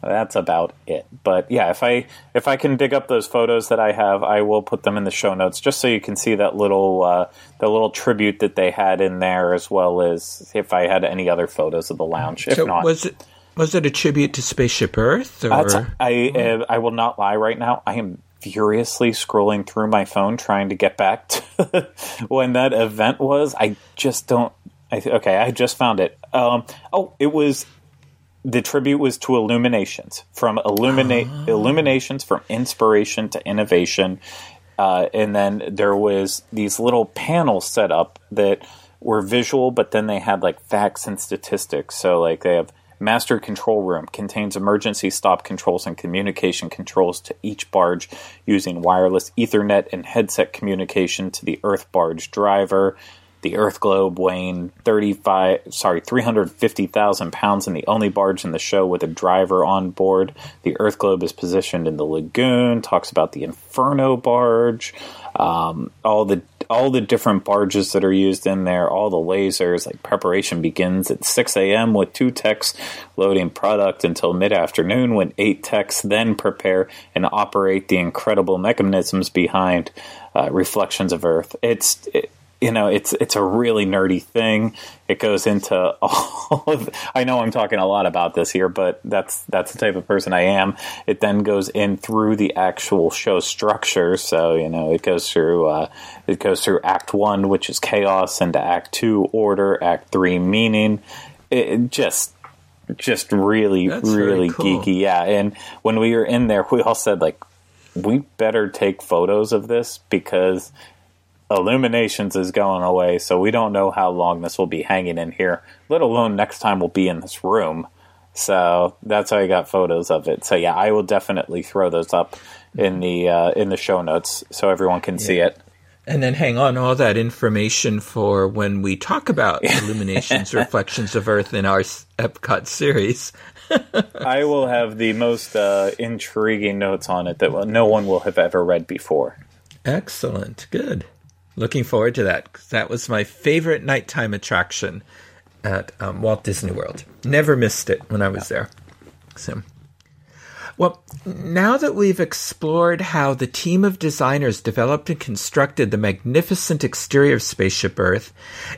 that's about it. But yeah, if I if I can dig up those photos that I have, I will put them in the show notes just so you can see that little uh, the little tribute that they had in there, as well as if I had any other photos of the lounge. If so not, was it was it a tribute to Spaceship Earth or I uh, I will not lie right now. I am furiously scrolling through my phone trying to get back to when that event was. I just don't. I th- okay, I just found it. Um, oh, it was the tribute was to Illuminations from Illuminate Illuminations from inspiration to innovation, uh, and then there was these little panels set up that were visual, but then they had like facts and statistics. So like they have master control room contains emergency stop controls and communication controls to each barge using wireless ethernet and headset communication to the earth barge driver the earth globe weighing 35 sorry 350,000 pounds and the only barge in the show with a driver on board the earth globe is positioned in the lagoon talks about the inferno barge um, all the all the different barges that are used in there, all the lasers, like preparation begins at 6 a.m. with two techs loading product until mid afternoon when eight techs then prepare and operate the incredible mechanisms behind uh, Reflections of Earth. It's. It, you know, it's it's a really nerdy thing. It goes into all of. I know I'm talking a lot about this here, but that's that's the type of person I am. It then goes in through the actual show structure. So you know, it goes through uh, it goes through Act One, which is chaos, into Act Two, order. Act Three, meaning. It, it just just really That's really cool. geeky. Yeah, and when we were in there, we all said like, we better take photos of this because Illuminations is going away, so we don't know how long this will be hanging in here, let alone next time we'll be in this room. So that's how I got photos of it. So yeah, I will definitely throw those up in the uh, in the show notes so everyone can see it. And then hang on all that information for when we talk about illuminations, reflections of Earth in our Epcot series. I will have the most uh, intriguing notes on it that no one will have ever read before. Excellent. Good. Looking forward to that. That was my favorite nighttime attraction at um, Walt Disney World. Never missed it when I was there. So, well, now that we've explored how the team of designers developed and constructed the magnificent exterior of Spaceship Earth,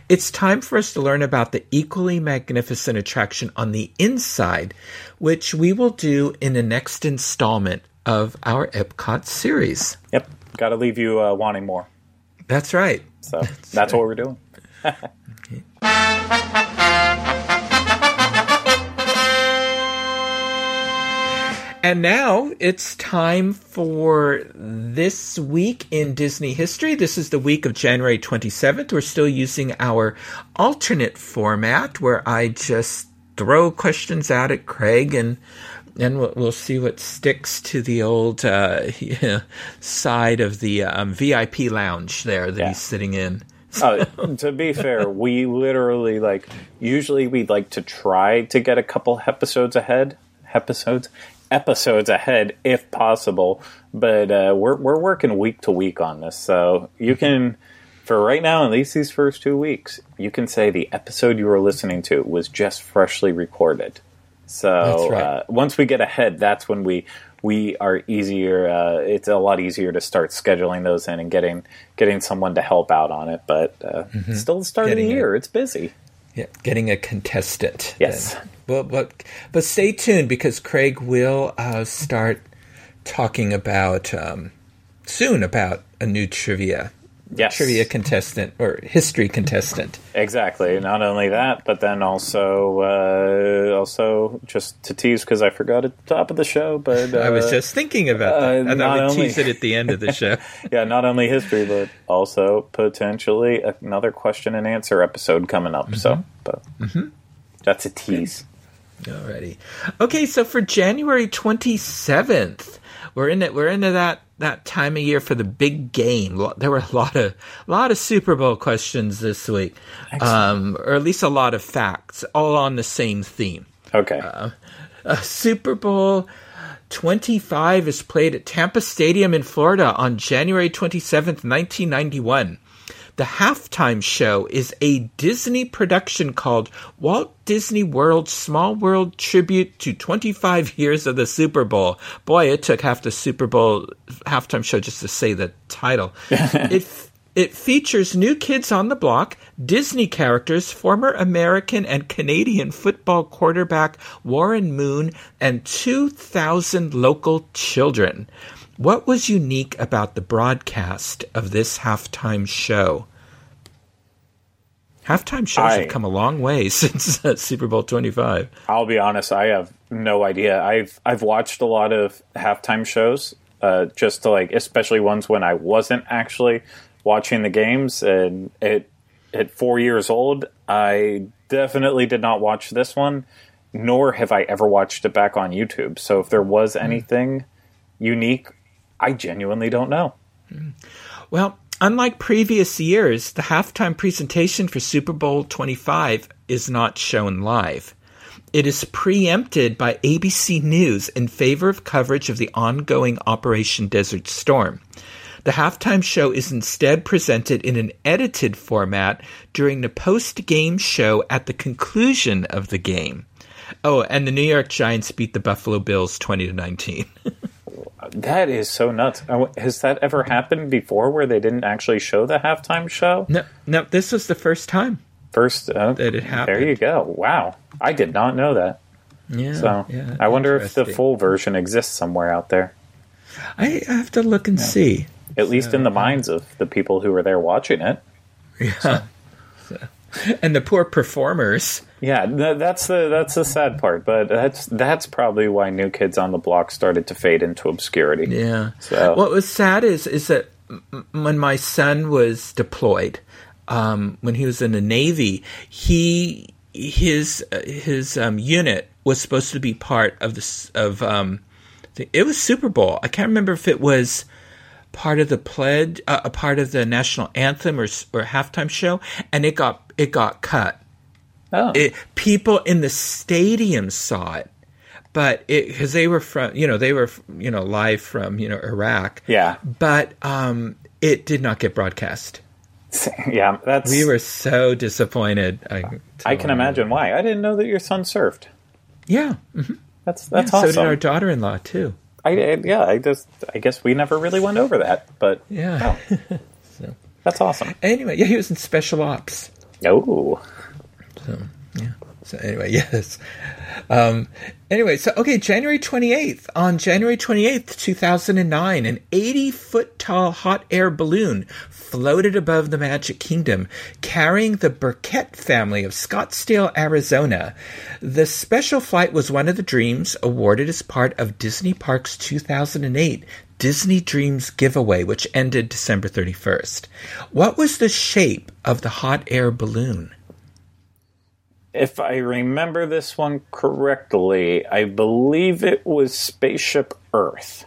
it's time for us to learn about the equally magnificent attraction on the inside, which we will do in the next installment of our Epcot series. Yep, got to leave you uh, wanting more. That's right. So that's what we're doing. And now it's time for this week in Disney history. This is the week of January 27th. We're still using our alternate format where I just throw questions out at Craig and and we'll, we'll see what sticks to the old uh, side of the um, VIP lounge there that Yeah. he's sitting in. uh, to be fair, we literally like usually we'd like to try to get a couple episodes ahead, episodes, episodes ahead if possible. But uh, we're we're working week to week on this, so you can. For right now, at least these first two weeks, you can say the episode you were listening to was just freshly recorded. So right. uh, once we get ahead, that's when we we are easier. Uh, it's a lot easier to start scheduling those in and getting getting someone to help out on it. But uh, still, the start Mm-hmm. Getting of the year, it's busy. Yeah, getting a contestant. Yes. then. Well, but but stay tuned because Craig will uh, start talking about um, soon about a new trivia Yes. trivia contestant or history contestant. Exactly. Not only that, but then also uh, also just to tease because I forgot at the top of the show. But uh, I was just thinking about that. uh, I thought we'd only- tease it at the end of the show. yeah, not only history, but also potentially another question and answer episode coming up. So, but that's a tease. Alrighty. Okay, so for January twenty seventh, we're in it. We're into that that time of year for the big game. There were a lot of lot of Super Bowl questions this week, um, or at least a lot of facts, all on the same theme. Okay. Uh, Super Bowl 25 is played at Tampa Stadium in Florida on January 27th, 1991. The halftime show is a Disney production called Walt Disney World Small World Tribute to 25 Years of the Super Bowl. Boy, it took half the Super Bowl halftime show just to say the title. it it features New Kids on the Block, Disney characters, former American and Canadian football quarterback Warren Moon, and 2,000 local children. What was unique about the broadcast of this halftime show? Halftime shows I- have come a long way since uh, Super Bowl 25. I'll be honest, I have no idea. I've I've watched a lot of halftime shows, uh, just to like, especially ones when I wasn't actually watching the games. And at at four years old, I definitely did not watch this one, nor have I ever watched it back on YouTube. So if there was anything unique, I genuinely don't know. Well, unlike previous years, the halftime presentation for Super Bowl 25 is not shown live. It is preempted by ABC News in favor of coverage of the ongoing Operation Desert Storm. The halftime show is instead presented in an edited format during the post game show at the conclusion of the game. Oh, and the New York Giants beat the Buffalo Bills 20 to 19. That is so nuts. Has that ever happened before, where they didn't actually show the halftime show? no, no, this was the first time. First, uh, That it happened. There you go. Wow, I did not know that. Yeah. So yeah, I wonder if the full version exists somewhere out there, I have to look and see. at least in the minds of the people who were there watching it. Yeah. So- And the poor performers. Yeah, that's the that's the sad part, but that's that's probably why New Kids on the Block started to fade into obscurity. Yeah. So- What was sad is is that when my son was deployed, um, when he was in the Navy, he his his um, unit was supposed to be part of this of um, the, it was Super Bowl. I can't remember if it was part of the pledge, uh, a part of the national anthem or or halftime show, and it got it got cut. Oh, it, people in the stadium saw it, but it because they were from you know they were you know live from you know Iraq, yeah, but um, it did not get broadcast. yeah. That's We were so disappointed. I, I can imagine why. I didn't know that your son surfed. Yeah, mhm. That's that's awesome. so did our daughter-in-law too. I, I- yeah, I just I guess we never really went over that, but Yeah. So that's awesome. Anyway, yeah, he was in special ops. Oh, So. So anyway, yes. Um, anyway, so okay, January twenty eighth. On January twenty eighth, two thousand and nine, an eighty foot tall hot air balloon floated above the Magic Kingdom, carrying the Burkett family of Scottsdale, Arizona. The special flight was one of the dreams awarded as part of Disney Parks two thousand and eight. Disney Dreams giveaway, which ended December 31st. What was the shape of the hot air balloon? If I remember this one correctly, I believe it was Spaceship Earth.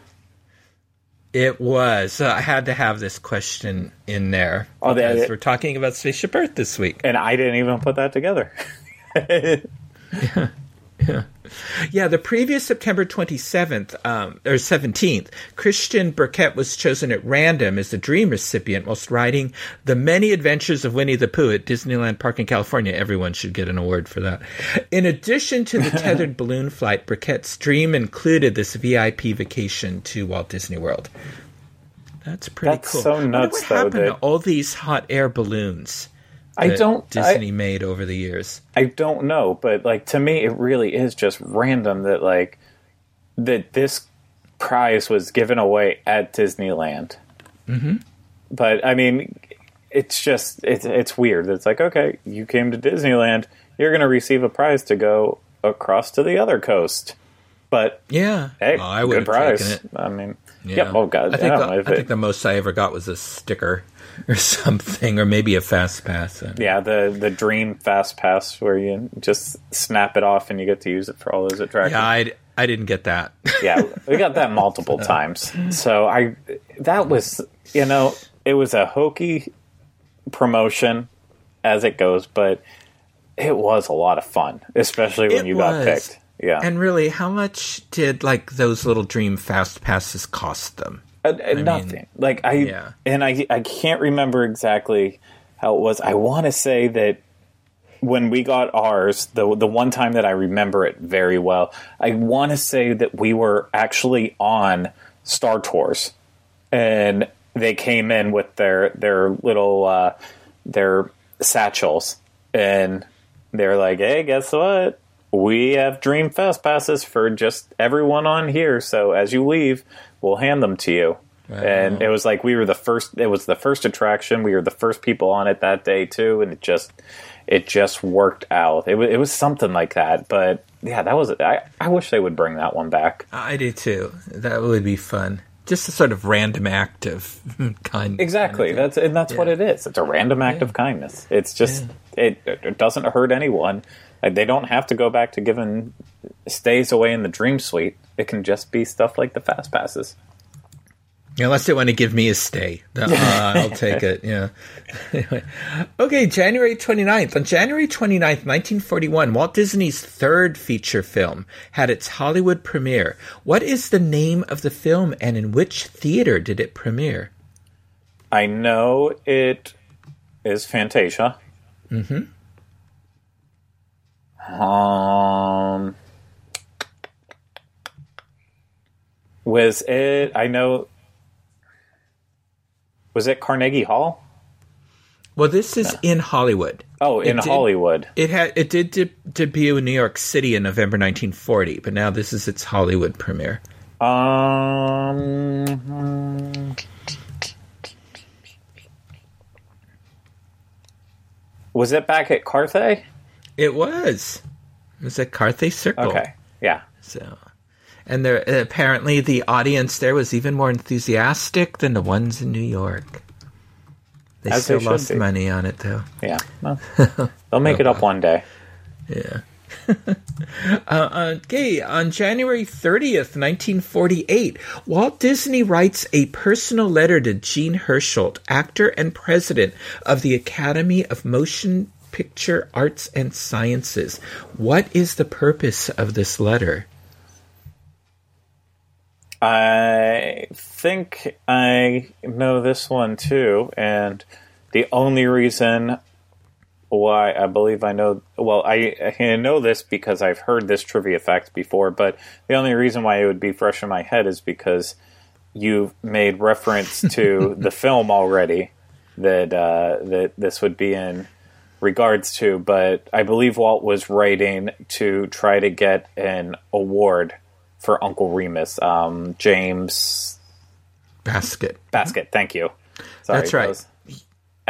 It was. Uh, I had to have this question in there Oh, because we're talking about Spaceship Earth this week. And I didn't even put that together. Yeah, the previous September 27th, um, or 17th, Christian Burkett was chosen at random as the dream recipient whilst riding The Many Adventures of Winnie the Pooh at Disneyland Park in California. Everyone should get an award for that. In addition to the tethered balloon flight, Burkett's dream included this VIP vacation to Walt Disney World. That's pretty That's cool. so nuts, what though, happened to all these hot air balloons I don't Disney I, made over the years. I don't know, but like to me it really is just random that like that this prize was given away at Disneyland. Mm-hmm. But I mean, it's just it's it's weird. It's like okay, you came to Disneyland, you're going to receive a prize to go across to the other coast. But Yeah. hey, Oh, I good would prize. it. I mean, Yeah. yeah. Oh god, I think, I the, don't know if I it- think the most I ever got was a sticker or something, or maybe a fast pass. yeah, the the Dream Fast Pass where you just snap it off and you get to use it for all those attractions. Yeah, I, I didn't get that. yeah, we got that multiple times. So I that was you know it was a hokey promotion as it goes, but it was a lot of fun, especially when It you got picked. Yeah, and really, how much did like those little dream fast passes cost them? Uh, uh, nothing. like I yeah. and I I can't remember exactly how it was. I want to say that when we got ours, the the one time that I remember it very well, I want to say that we were actually on Star Tours, and they came in with their their little uh, their satchels, and they're like, "Hey, guess what? We have Dream Fest passes for just everyone on here. So as you leave, we'll hand them to you." And it was like we were the first. It was the first attraction. We were the first people on it that day too, and it just it just worked out. It was it was something like that. But yeah, that was. I I wish they would bring that one back. I do too. That would be fun. Just a sort of random act of kind. Exactly. That's and that's what it is. It's a random act of kindness. It's just it, it doesn't hurt anyone. Like, They don't have to go back to giving stays away in the dream suite. It can just be stuff like the fast passes. Unless they want to give me a stay. Uh, I'll take it, yeah. Anyway. Okay, January 29th. On January 29th, 1941, Walt Disney's third feature film had its Hollywood premiere. What is the name of the film and in which theater did it premiere? I know it is Fantasia. Mm-hmm. Um, was it? I know. Was it Carnegie Hall? Well, this is in Hollywood. Oh, in It did- Hollywood. It had it did de- debut in New York City in November 1940, but now this is its Hollywood premiere. Um, was it back at Carthay? It was. It was at Carthay Circle. Okay, yeah. So, and there apparently the audience there was even more enthusiastic than the ones in New York. They As still they lost be. money on it though. Yeah, well, they'll make it up one day. Yeah. uh, okay, on January 30th, 1948, Walt Disney writes a personal letter to Jean Hersholt, actor and president of the Academy of Motion Picture Arts and Sciences. What is the purpose of this letter? I think I know this one too, and the only reason why I believe I know well, I, I know this because I've heard this trivia fact before, but the only reason why it would be fresh in my head is because you've made reference to the film already that uh, that this would be in regards to, but I believe Walt was writing to try to get an award for Uncle Remus. Um, James Baskett. Baskett, thank you. Sorry, That's right. that was At the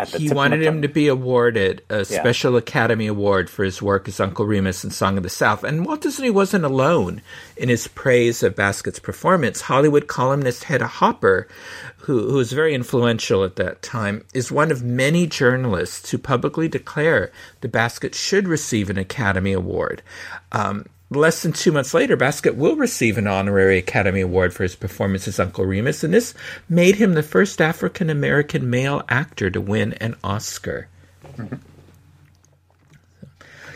He wanted him to be awarded a special Academy Award for his work as Uncle Remus in Song of the South. And Walt Disney wasn't alone in his praise of Baskett's performance. Hollywood columnist Hedda Hopper, who, who was very influential at that time, is one of many journalists who publicly declare the Baskett should receive an Academy Award. Um, Less than two months later, Baskett will receive an honorary Academy Award for his performance as Uncle Remus, and this made him the first African American male actor to win an Oscar.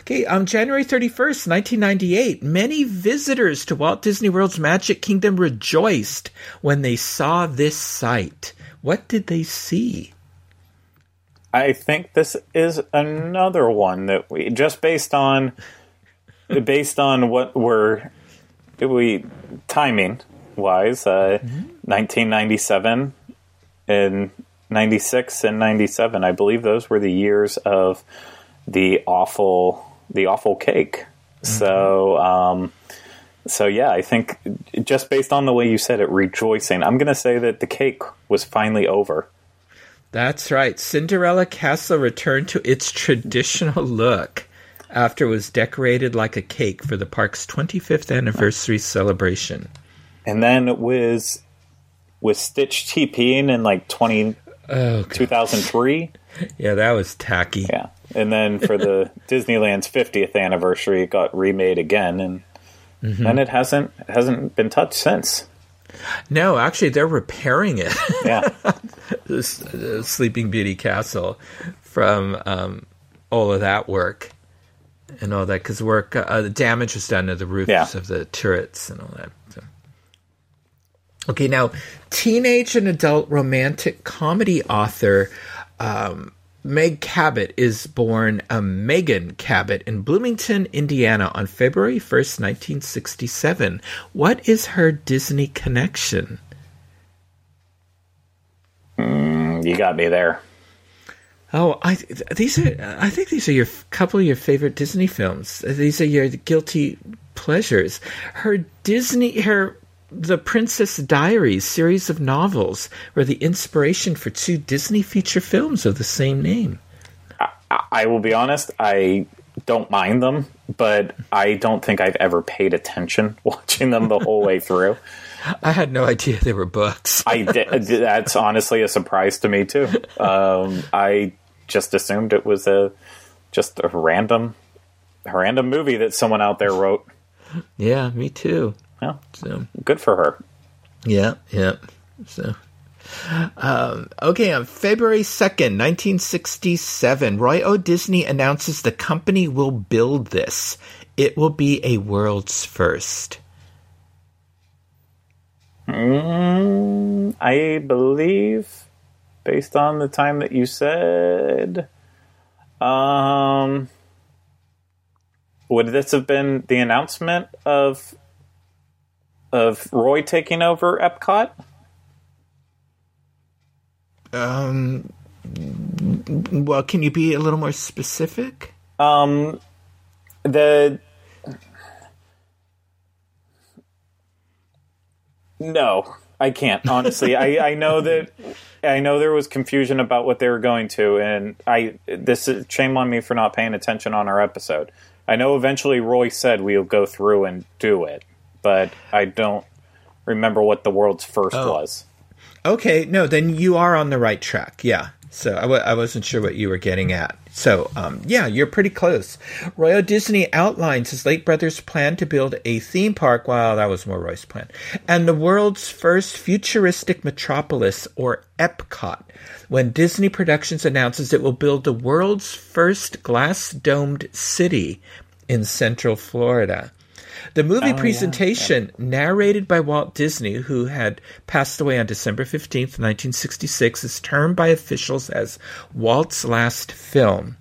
Okay, on January 31st, 1998, many visitors to Walt Disney World's Magic Kingdom rejoiced when they saw this sight. What did they see? I think this is another one that we just based on based on what we're we timing wise, uh, 1997 and 96 and 97. I believe those were the years of the awful the awful cake. So um, so yeah, I think just based on the way you said it, rejoicing. I'm going to say that the cake was finally over. That's right. Cinderella Castle returned to its traditional look after it was decorated like a cake for the park's 25th anniversary celebration. And then it was was Stitch TPing in like 20, Oh, 2003. yeah, that was tacky. Yeah. And then for the Disneyland's 50th anniversary, it got remade again and then it hasn't it hasn't been touched since. No, actually, they're repairing it. Yeah. this Sleeping Beauty Castle from um, all of that work and all that because work uh, the damage was done to the roofs Yeah. of the turrets and all that. So. Okay, now teenage and adult romantic comedy author um, Meg Cabot is born um, Megan Cabot in Bloomington, Indiana on February 1st, 1967. What is her Disney connection? you got me there. Oh, I th- these are. I think these are your f- couple of your favorite Disney films. These are your guilty pleasures. Her Disney, her the Princess Diaries series of novels were the inspiration for two Disney feature films of the same name. I, I will be honest, I don't mind them, but I don't think I've ever paid attention watching them the whole way through. I had no idea they were books. I did, that's honestly a surprise to me too. Um, I just assumed it was a just a random a random movie that someone out there wrote. yeah, me too. Yeah, So good for her. Yeah, yeah. So, um, okay, on February 2nd, 1967, Roy O. Disney announces the company will build this. It will be a world's first. Mm, I believe, based on the time that you said, um, would this have been the announcement of of Roy taking over Epcot? Um, well, can you be a little more specific? Um, the no, I can't. Honestly, I I know that I know there was confusion about what they were going to, and I this is shame on me for not paying attention on our episode. I know eventually Roy said we'll go through and do it, but I don't remember what the world's first Oh. was. Okay, no, then you are on the right track. Yeah. So I w- I wasn't sure what you were getting at. So, um, yeah, you're pretty close. Roy O. Disney outlines his late brother's plan to build a theme park. Well, that was more Roy's plan. And the world's first futuristic metropolis, or Epcot, when Disney Productions announces it will build the world's first glass domed city in Central Florida. The movie oh, presentation, narrated by Walt Disney, who had passed away on December 15th, 1966, is termed by officials as Walt's last film.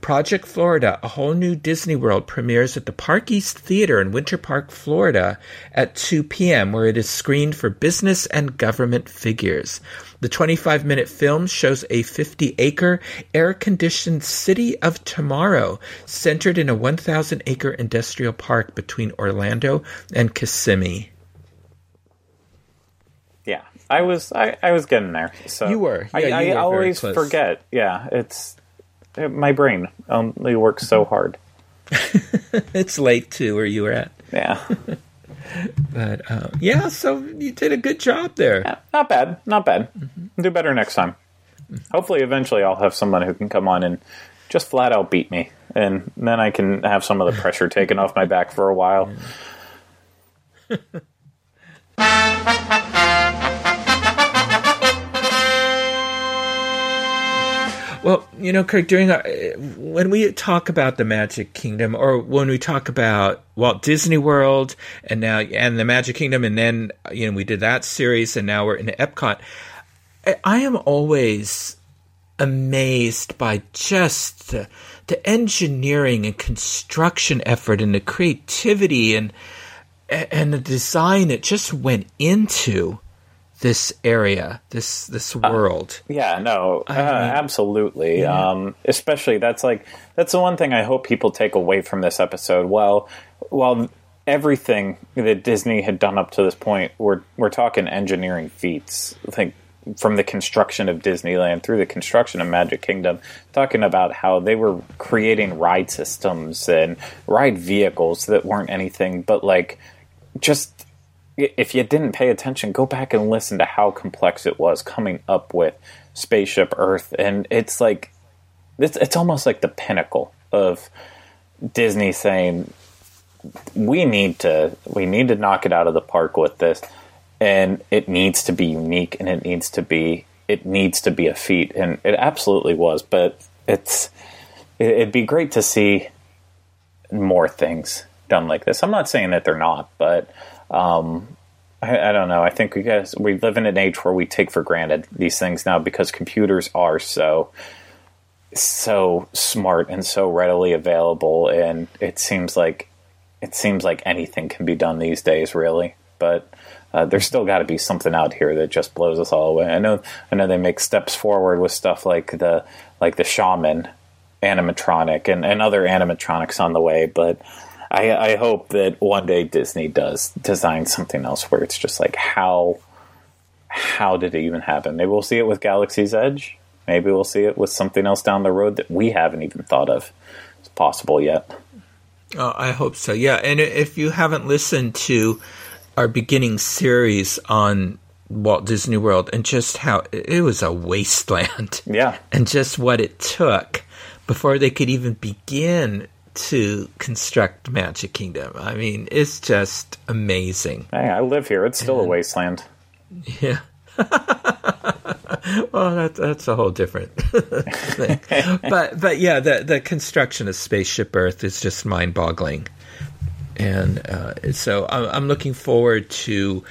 Project Florida, a whole new Disney World, premieres at the Park East Theater in Winter Park, Florida at 2 p.m., where it is screened for business and government figures. The 25 minute film shows a 50 acre, air conditioned city of tomorrow centered in a 1,000 acre industrial park between Orlando and Kissimmee. Yeah, I was I, I was getting there. So You were. I, you I were always forget. Yeah, it's it, Uh, my brain only works so hard. It's late too, where you were at. Yeah, But uh, yeah, so you did a good job there. Yeah, not bad, not bad. Mm-hmm. Do better next time. Mm-hmm. Hopefully, eventually, I'll have someone who can come on and just flat out beat me, and then I can have some of the pressure taken off my back for a while. Mm-hmm. Well, you know, Kirk, during our, when we talk about the Magic Kingdom, or when we talk about Walt Disney World, and now and the Magic Kingdom, and then you know we did that series, and now we're in Epcot. I, I am always amazed by just the, the engineering and construction effort, and the creativity, and and the design that just went into this area, this this world. Yeah, no, uh, absolutely. Um, especially that's like that's the one thing I hope people take away from this episode. Well, while everything that Disney had done up to this point, we're we're talking engineering feats. Like from the construction of Disneyland through the construction of Magic Kingdom, talking about how they were creating ride systems and ride vehicles that weren't anything but like just if you didn't pay attention, go back and listen to how complex it was coming up with Spaceship Earth, and it's like it's it's almost like the pinnacle of Disney saying we need to we need to knock it out of the park with this. And it needs to be unique and it needs to be it needs to be a feat. And it absolutely was but it's it'd be great to see more things done like this. I'm not saying that they're not but um, I, I, don't know i think we guys we live in an age where we take for granted these things now because computers are so so smart and so readily available and it seems like it seems like anything can be done these days really but uh, there's still got to be something out here that just blows us all away. I know, I know they make steps forward with stuff like the like the shaman animatronic and, and other animatronics on the way, but I, I hope that one day Disney does design something else where it's just like how how did it even happen? Maybe we'll see it with Galaxy's Edge. Maybe we'll see it with something else down the road that we haven't even thought of. It's possible yet. Oh, I hope so. Yeah, and if you haven't listened to our beginning series on Walt Disney World and just how it was a wasteland. Yeah. And just what it took before they could even begin to construct Magic Kingdom. I mean, it's just amazing. Hey, I live here. It's still and, a wasteland. Yeah. well, that, that's a whole different thing. but but yeah, the the construction of Spaceship Earth is just mind boggling and uh, so I'm looking forward to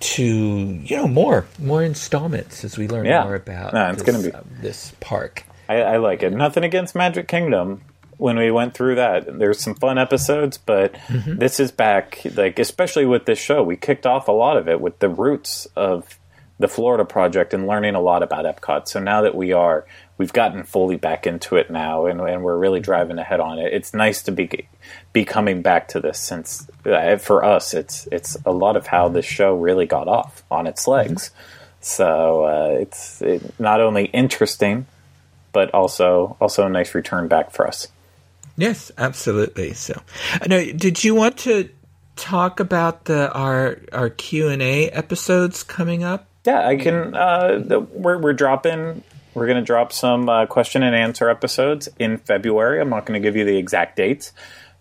to you know more more installments as we learn yeah. more about no, it's this, gonna be. Uh, this park. I, I, like it. Nothing against Magic Kingdom. When we went through that, there's some fun episodes, but mm-hmm. this is back. Like especially with this show, we kicked off a lot of it with the roots of the Florida project and learning a lot about Epcot. So now that we are, we've gotten fully back into it now, and, and we're really driving ahead on it. It's nice to be be coming back to this since uh, for us, it's it's a lot of how this show really got off on its legs. So uh, it's it, not only interesting, but also also a nice return back for us. Yes, absolutely. So, know. did you want to talk about the our our Q and A episodes coming up? Yeah, I can. Uh, we're we're dropping. We're going to drop some uh, question and answer episodes in February. I'm not going to give you the exact dates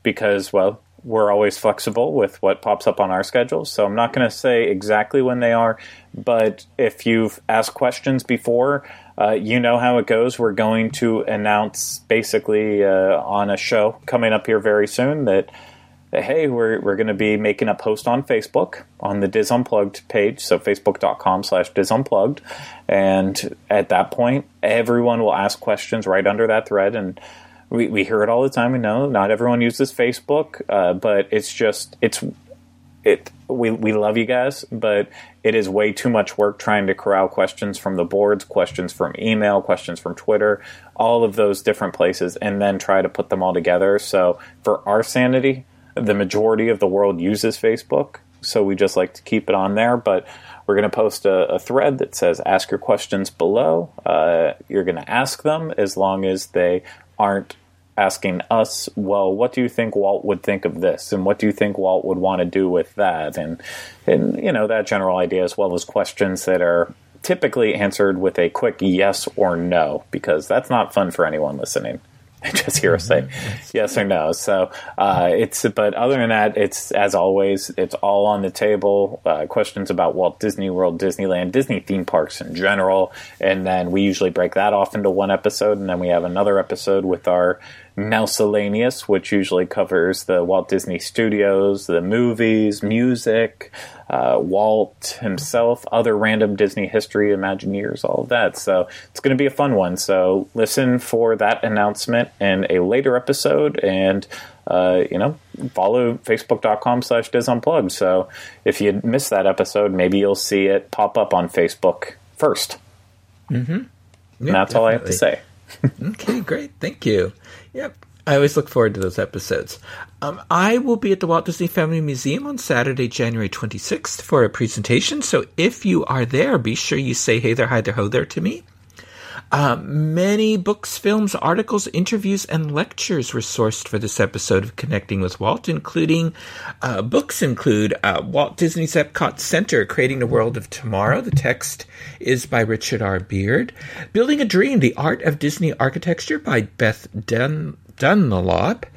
because, well, we're always flexible with what pops up on our schedules. So I'm not going to say exactly when they are, but if you've asked questions before, uh, you know how it goes. We're going to announce basically uh, on a show coming up here very soon that hey, we're, we're going to be making a post on Facebook on the Dis Unplugged page, so facebook.com slash Dis Unplugged. And at that point, everyone will ask questions right under that thread. And we, we hear it all the time. We know not everyone uses Facebook, uh, but it's just, it's, it, we, we love you guys, but it is way too much work trying to corral questions from the boards, questions from email, questions from Twitter, all of those different places, and then try to put them all together. So for our sanity, the majority of the world uses Facebook, so we just like to keep it on there. But we're going to post a, a, thread that says "Ask your questions below." Uh, you're going to ask them as long as they aren't asking us, "Well, what do you think Walt would think of this?" and "What do you think Walt would want to do with that?" and and you know that general idea, as well as questions that are typically answered with a quick yes or no, because that's not fun for anyone listening. I just hear us say mm-hmm. yes or no. So uh, it's, but other than that, it's as always, it's all on the table. Uh, questions about Walt Disney World, Disneyland, Disney theme parks in general, and then we usually break that off into one episode, and then we have another episode with our Miscellaneous, which usually covers the Walt Disney Studios, the movies, music, uh, Walt himself, other random Disney history, Imagineers, all of that. So it's going to be a fun one. So listen for that announcement in a later episode and. Uh, you know, follow facebook.com slash disunplugged. So if you missed that episode, maybe you'll see it pop up on Facebook 1st mm-hmm. and that's definitely. all I have to say. okay, great. Thank you. Yep. I always look forward to those episodes. Um, I will be at the Walt Disney Family Museum on Saturday, January 26th for a presentation. So if you are there, be sure you say hey there, hi there, ho there to me. Uh, many books, films, articles, interviews, and lectures were sourced for this episode of Connecting with Walt, including uh, books include uh, Walt Disney's Epcot Center, Creating the World of Tomorrow. The text is by Richard R. Beard. Building a Dream, The Art of Disney Architecture by Beth Dun- Dunlop.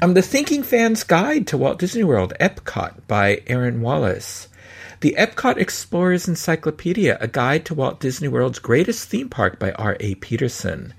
Um, the Thinking Fan's Guide to Walt Disney World, Epcot by Aaron Wallace. The Epcot Explorers Encyclopedia, a guide to Walt Disney World's greatest theme park by R.A. Peterson.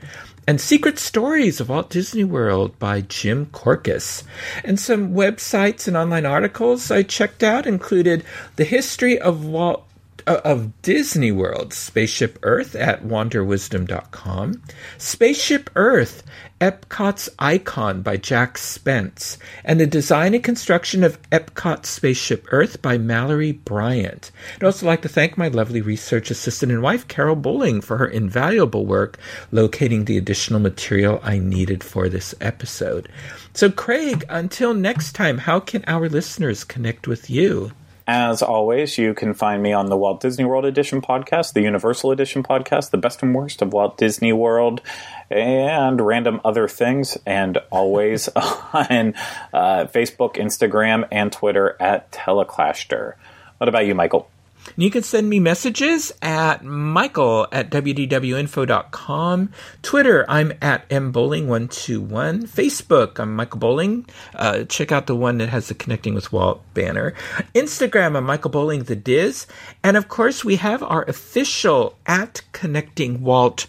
And Secret Stories of Walt Disney World by Jim Korkis. And some websites and online articles I checked out included The History of Walt Uh, of Disney World, Spaceship Earth at wanderwisdom.com, Spaceship Earth, Epcot's Icon by Jack Spence, and the design and construction of Epcot Spaceship Earth by Mallory Bryant. I'd also like to thank my lovely research assistant and wife, Carol Bowling, for her invaluable work locating the additional material I needed for this episode. So, Craig, until next time, how can our listeners connect with you? As always, you can find me on the Walt Disney World Edition podcast, the Universal Edition podcast, the best and worst of Walt Disney World, and random other things, and always on uh, Facebook, Instagram, and Twitter at Teleclaster. What about you, Michael? You can send me messages at michael at wdwinfo.com. Twitter, I'm at mbowling121. Facebook, I'm Michael Bowling. Uh, check out the one that has the Connecting with Walt banner. Instagram, I'm Michael Bowling the Diz. And of course, we have our official at Connecting Walt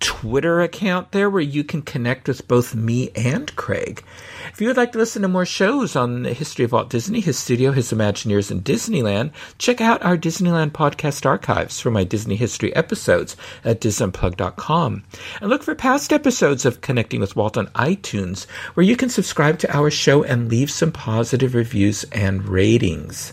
Twitter account there where you can connect with both me and Craig. If you would like to listen to more shows on the history of Walt Disney, his studio, his Imagineers, and Disneyland, check out our Disneyland podcast archives for my Disney history episodes at disunplug.com. And look for past episodes of Connecting with Walt on iTunes, where you can subscribe to our show and leave some positive reviews and ratings.